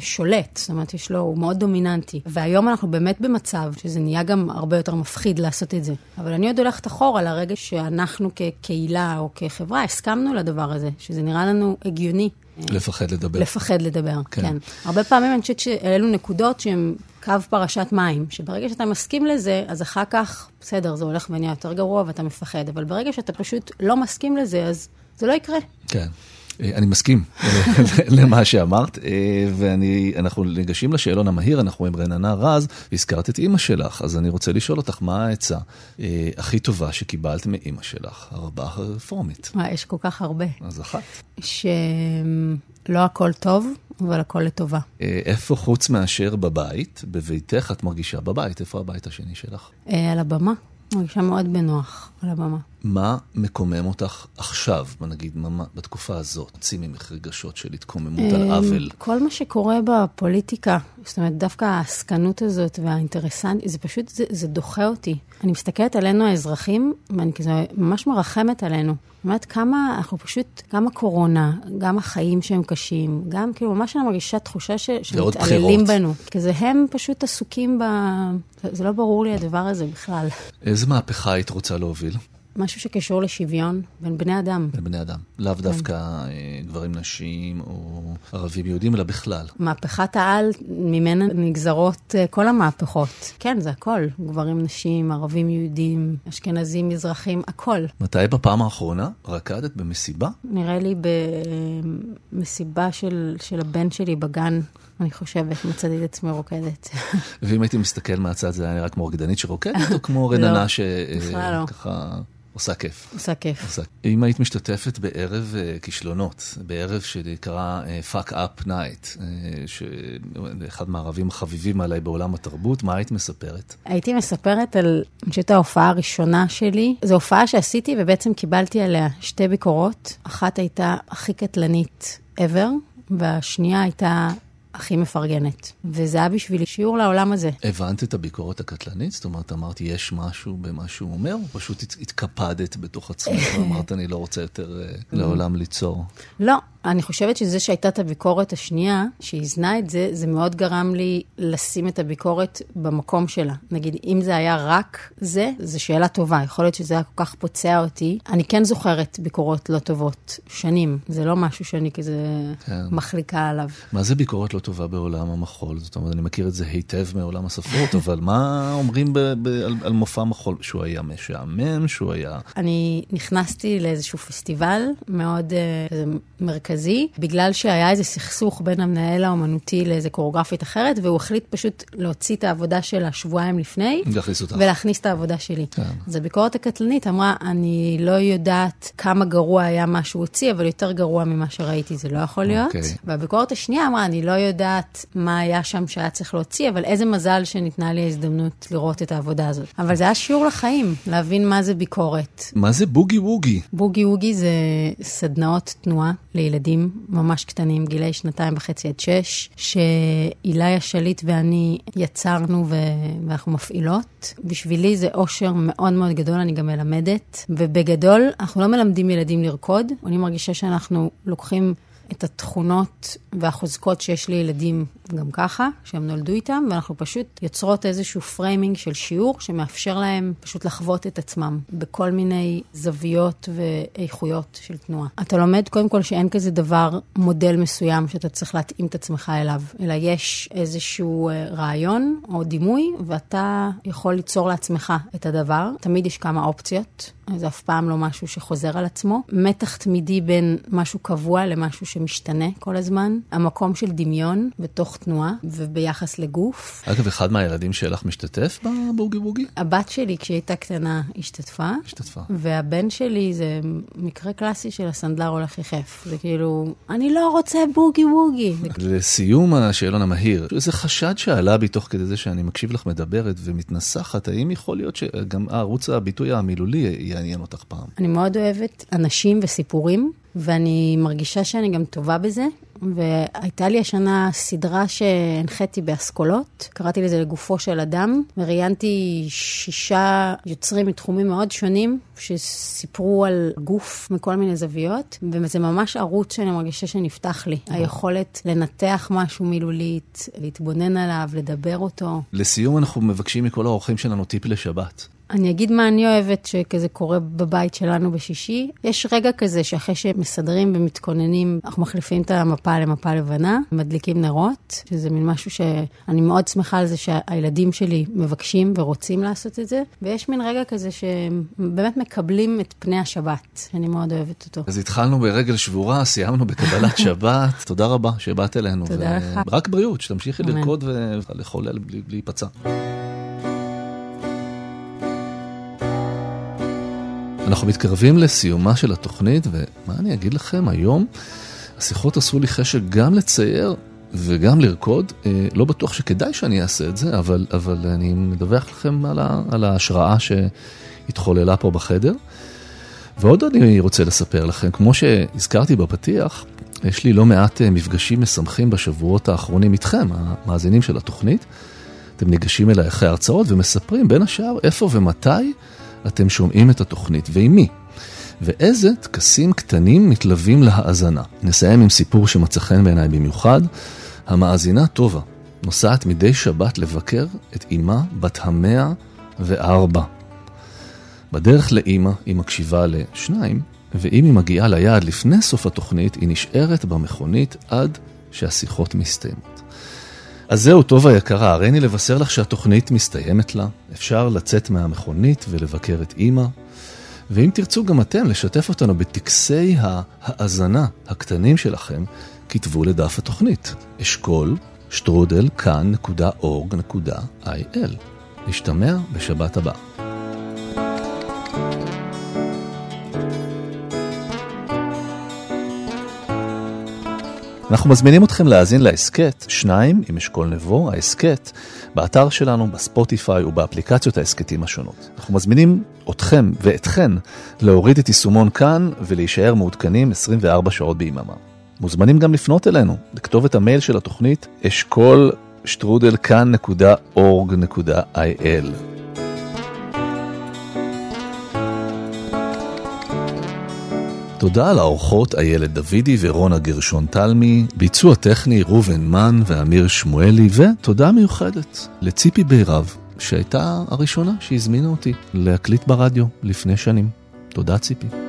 Speaker 6: שולט, זאת אומרת, יש לו, הוא מאוד דומיננטי. והיום אנחנו באמת במצב שזה נהיה גם הרבה יותר מפחיד לעשות את זה. אבל אני עוד הולכת אחורה לרגע שאנחנו כקהילה או כחברה הסכמנו לדבר הזה, שזה נראה לנו הגיוני.
Speaker 4: לפחד לדבר.
Speaker 6: לפחד לדבר,
Speaker 4: כן.
Speaker 6: כן. כן. הרבה פעמים אני חושבת שאלו נקודות שהן קו פרשת מים, שברגע שאתה מסכים לזה, אז אחר כך, בסדר, זה הולך ונהיה יותר גרוע ואתה מפחד, אבל ברגע שאתה פשוט לא מסכים לזה, אז זה לא יקרה.
Speaker 4: כן. אה, אני מסכים למה שאמרת, אה, ואנחנו ניגשים לשאלון המהיר, אנחנו עם רננה רז, והזכרת את אימא שלך, אז אני רוצה לשאול אותך, מה העצה אה, הכי טובה שקיבלת מאימא שלך, הרבה הרפורמית?
Speaker 6: וואי, יש כל כך הרבה.
Speaker 4: אז אחת.
Speaker 6: שלא הכל טוב, אבל הכל לטובה.
Speaker 4: איפה חוץ מאשר בבית, בביתך את מרגישה בבית? איפה הבית השני שלך?
Speaker 6: על הבמה, מרגישה מאוד בנוח על הבמה.
Speaker 4: מה מקומם אותך עכשיו, בוא נגיד, מה- בתקופה הזאת? צאי ממך רגשות של התקוממות על
Speaker 6: אה,
Speaker 4: עוול.
Speaker 6: כל מה שקורה בפוליטיקה, זאת אומרת, דווקא העסקנות הזאת והאינטרסנט, זה פשוט, זה, זה דוחה אותי. אני מסתכלת עלינו האזרחים, ואני כזה ממש מרחמת עלינו. זאת אומרת, כמה, אנחנו פשוט, גם הקורונה, גם החיים שהם קשים, גם כאילו, ממש אני מרגישה תחושה ש, שמתעללים. בנו. כזה הם פשוט עסוקים ב... זה לא ברור לי הדבר הזה בכלל.
Speaker 4: איזה מהפכה היית רוצה להוביל
Speaker 6: משהו שקשור לשוויון בין בני אדם.
Speaker 4: לבני אדם? לאו דווקא אה, גברים נשים או ערבים יהודים, אלא בכלל.
Speaker 6: מהפכת העל, ממנה נגזרות אה, כל המהפכות. כן, זה הכל. גברים, נשים, ערבים, יהודים, אשכנזים, מזרחים, הכל.
Speaker 4: מתי בפעם האחרונה רקדת במסיבה?
Speaker 6: נראה לי במסיבה של, של הבן שלי בגן, אני חושבת, מצאתי את עצמי רוקדת.
Speaker 4: ואם הייתי מסתכל מהצד, זה היה נראה כמו רקדנית שרוקדת, או כמו רננה
Speaker 6: לא, בכלל לא.
Speaker 4: עושה כיף?
Speaker 6: עושה כיף.
Speaker 4: עושה. אם היית משתתפת בערב אה, כישלונות, בערב שנקרא אה, Fuck Up Night, אה, שאחד מהערבים החביבים עליי בעולם התרבות, מה היית מספרת?
Speaker 6: הייתי מספרת על, אני חושבת, ההופעה הראשונה שלי. זו הופעה שעשיתי ובעצם קיבלתי עליה שתי ביקורות. אחת הייתה הכי קטלנית ever, והשנייה הייתה הכי מפרגנת. וזה היה בשבילי שיעור לעולם הזה.
Speaker 4: הבנת את הביקורת הקטלנית? זאת אומרת, אמרת, יש משהו במה שהוא אומר, או פשוט הת- התקפדת בתוך עצמך ואמרת, אני לא רוצה יותר אה, לעולם ליצור?
Speaker 6: לא, אני חושבת שזה שהייתה את הביקורת השנייה, שאיזנה את זה, זה מאוד גרם לי לשים את הביקורת במקום שלה. נגיד, אם זה היה רק זה, זו שאלה טובה. יכול להיות שזה היה כל כך פוצע אותי. אני כן זוכרת ביקורות לא טובות, שנים. זה לא משהו שאני כזה
Speaker 4: כן.
Speaker 6: מחליקה עליו.
Speaker 4: מה זה ביקורת לא טובה בעולם המחול? זאת אומרת, אני מכיר את זה היטב מעולם הספרות, אבל מה אומרים ב- ב- על, על מופע מחול? שהוא היה משעמם, שהוא היה...
Speaker 6: אני נכנסתי לאיזשהו פסטיבל מאוד uh, מרכזי, בגלל שהיה איזה סכסוך בין המנהל האומנותי לאיזה קוריאוגרפית אחרת, והוא החליט פשוט להוציא את העבודה שלה שבועיים לפני. ולהכניס את העבודה שלי.
Speaker 4: כן.
Speaker 6: אז הביקורת הקטלנית אמרה, אני לא יודעת כמה גרוע היה מה שהוא הוציא, אבל יותר גרוע ממה שראיתי זה לא יכול להיות.
Speaker 4: אוקיי.
Speaker 6: והביקורת השנייה אמרה, אני לא יודעת מה היה שם שהיה צריך להוציא, אבל איזה מזל שניתנה לי ההזדמנות לראות את העבודה הזאת. אבל זה היה שיעור לחיים, להבין מה זה ביקורת.
Speaker 4: מה זה בוגי ווגי?
Speaker 6: בוגי ווגי זה סדנאות תנועה לילדים ממש קטנים, גילאי שנתיים וחצי עד שש, שאילי השליט ואני יצרנו ו... ואנחנו מפעילות. בשבילי זה אושר מאוד מאוד גדול, אני גם מלמדת, ובגדול אנחנו לא מלמדים ילדים לרקוד, אני מרגישה שאנחנו לוקחים את התכונות והחוזקות שיש לילדים גם ככה, שהם נולדו איתם, ואנחנו פשוט יוצרות איזשהו framing של שיעור שמאפשר להם פשוט לחוות את עצמם בכל מיני זוויות ואיכויות של תנועה. אתה לומד קודם כל שאין כזה דבר, מודל מסוים שאתה צריך להתאים את עצמך אליו, אלא יש איזשהו אה, רעיון או דימוי, ואתה יכול ליצור לעצמך את הדבר. תמיד יש כמה אופציות. זה אף פעם לא משהו שחוזר על עצמו. מתח תמידי בין משהו קבוע למשהו שמשתנה כל הזמן. המקום של דמיון בתוך תנועה וביחס לגוף.
Speaker 4: אגב, אחד מהילדים שלך משתתף בבוגי בוגי?
Speaker 6: הבת שלי, כשהיא הייתה קטנה, השתתפה.
Speaker 4: השתתפה.
Speaker 6: והבן שלי זה מקרה קלאסי של הסנדלר הולך יחף. זה כאילו, אני לא רוצה בוגי בוגי.
Speaker 4: לסיום השאלון המהיר, איזה חשד שעלה בי תוך כדי זה שאני מקשיב לך מדברת ומתנסחת, האם יכול להיות שגם ערוץ הביטוי המילולי יעניין אותך פעם?
Speaker 6: אני מאוד אוהבת אנשים וסיפורים, ואני מרגישה שאני גם טובה בזה. והייתה לי השנה סדרה שהנחיתי באסכולות, קראתי לזה לגופו של אדם, וראיינתי שישה יוצרים מתחומים מאוד שונים, שסיפרו על גוף מכל מיני זוויות, וזה ממש ערוץ שאני מרגישה שנפתח לי. היכולת לנתח משהו מילולית, להתבונן עליו, לדבר אותו.
Speaker 4: לסיום אנחנו מבקשים מכל האורחים שלנו טיפ לשבת.
Speaker 6: אני אגיד מה אני אוהבת שכזה קורה בבית שלנו בשישי. יש רגע כזה שאחרי שמסדרים ומתכוננים, אנחנו מחליפים את המפה למפה לבנה, מדליקים נרות, שזה מין משהו שאני מאוד שמחה על זה שהילדים שלי מבקשים ורוצים לעשות את זה, ויש מין רגע כזה שהם באמת מקבלים את פני השבת, שאני מאוד אוהבת אותו.
Speaker 4: אז התחלנו ברגל שבורה, סיימנו בקבלת שבת. תודה רבה שבאת אלינו.
Speaker 6: תודה לך.
Speaker 4: רק בריאות, שתמשיכי. לרקוד ולחולל בלי בלי להיפצע. אנחנו מתקרבים לסיומה של התוכנית, ומה אני אגיד לכם, היום השיחות עשו לי חשק גם לצייר וגם לרקוד. אה, לא בטוח שכדאי שאני אעשה את זה, אבל, אבל אני מדווח לכם על, ה, על ההשראה שהתחוללה פה בחדר. ועוד אני רוצה לספר לכם, כמו שהזכרתי בפתיח, יש לי לא מעט אה, מפגשים משמחים בשבועות האחרונים איתכם, המאזינים של התוכנית. אתם ניגשים אליי אחרי ההרצאות ומספרים בין השאר איפה ומתי אתם שומעים את התוכנית ועם מי. ואיזה טקסים קטנים מתלווים להאזנה. נסיים עם סיפור שמצא חן בעיניי במיוחד. המאזינה טובה נוסעת מדי שבת לבקר את אמה בת המאה וארבע. בדרך לאימא היא מקשיבה לשניים, ואם היא מגיעה ליעד לפני סוף התוכנית, היא נשארת במכונית עד שהשיחות מסתיימות. אז זהו, טובה יקרה, הריני לבשר לך שהתוכנית מסתיימת לה. אפשר לצאת מהמכונית ולבקר את אימא. ואם תרצו גם אתם לשתף אותנו בטקסי ההאזנה הקטנים שלכם, כתבו לדף התוכנית. אשכול שטרודל כאן.org.il. נשתמע בשבת הבאה. אנחנו מזמינים אתכם להאזין להסכת, שניים עם אשכול נבו, ההסכת, באתר שלנו, בספוטיפיי ובאפליקציות ההסכתים השונות. אנחנו מזמינים אתכם ואתכן להוריד את יישומון כאן ולהישאר מעודכנים 24 שעות ביממה. מוזמנים גם לפנות אלינו, לכתובת המייל של התוכנית אשכול שטרודל כאן.org.il. תודה לאורחות איילת דוידי ורונה גרשון תלמי, ביצוע טכני ראובן מן ואמיר שמואלי, ותודה מיוחדת לציפי בירב, שהייתה הראשונה שהזמינה אותי להקליט ברדיו לפני שנים. תודה ציפי.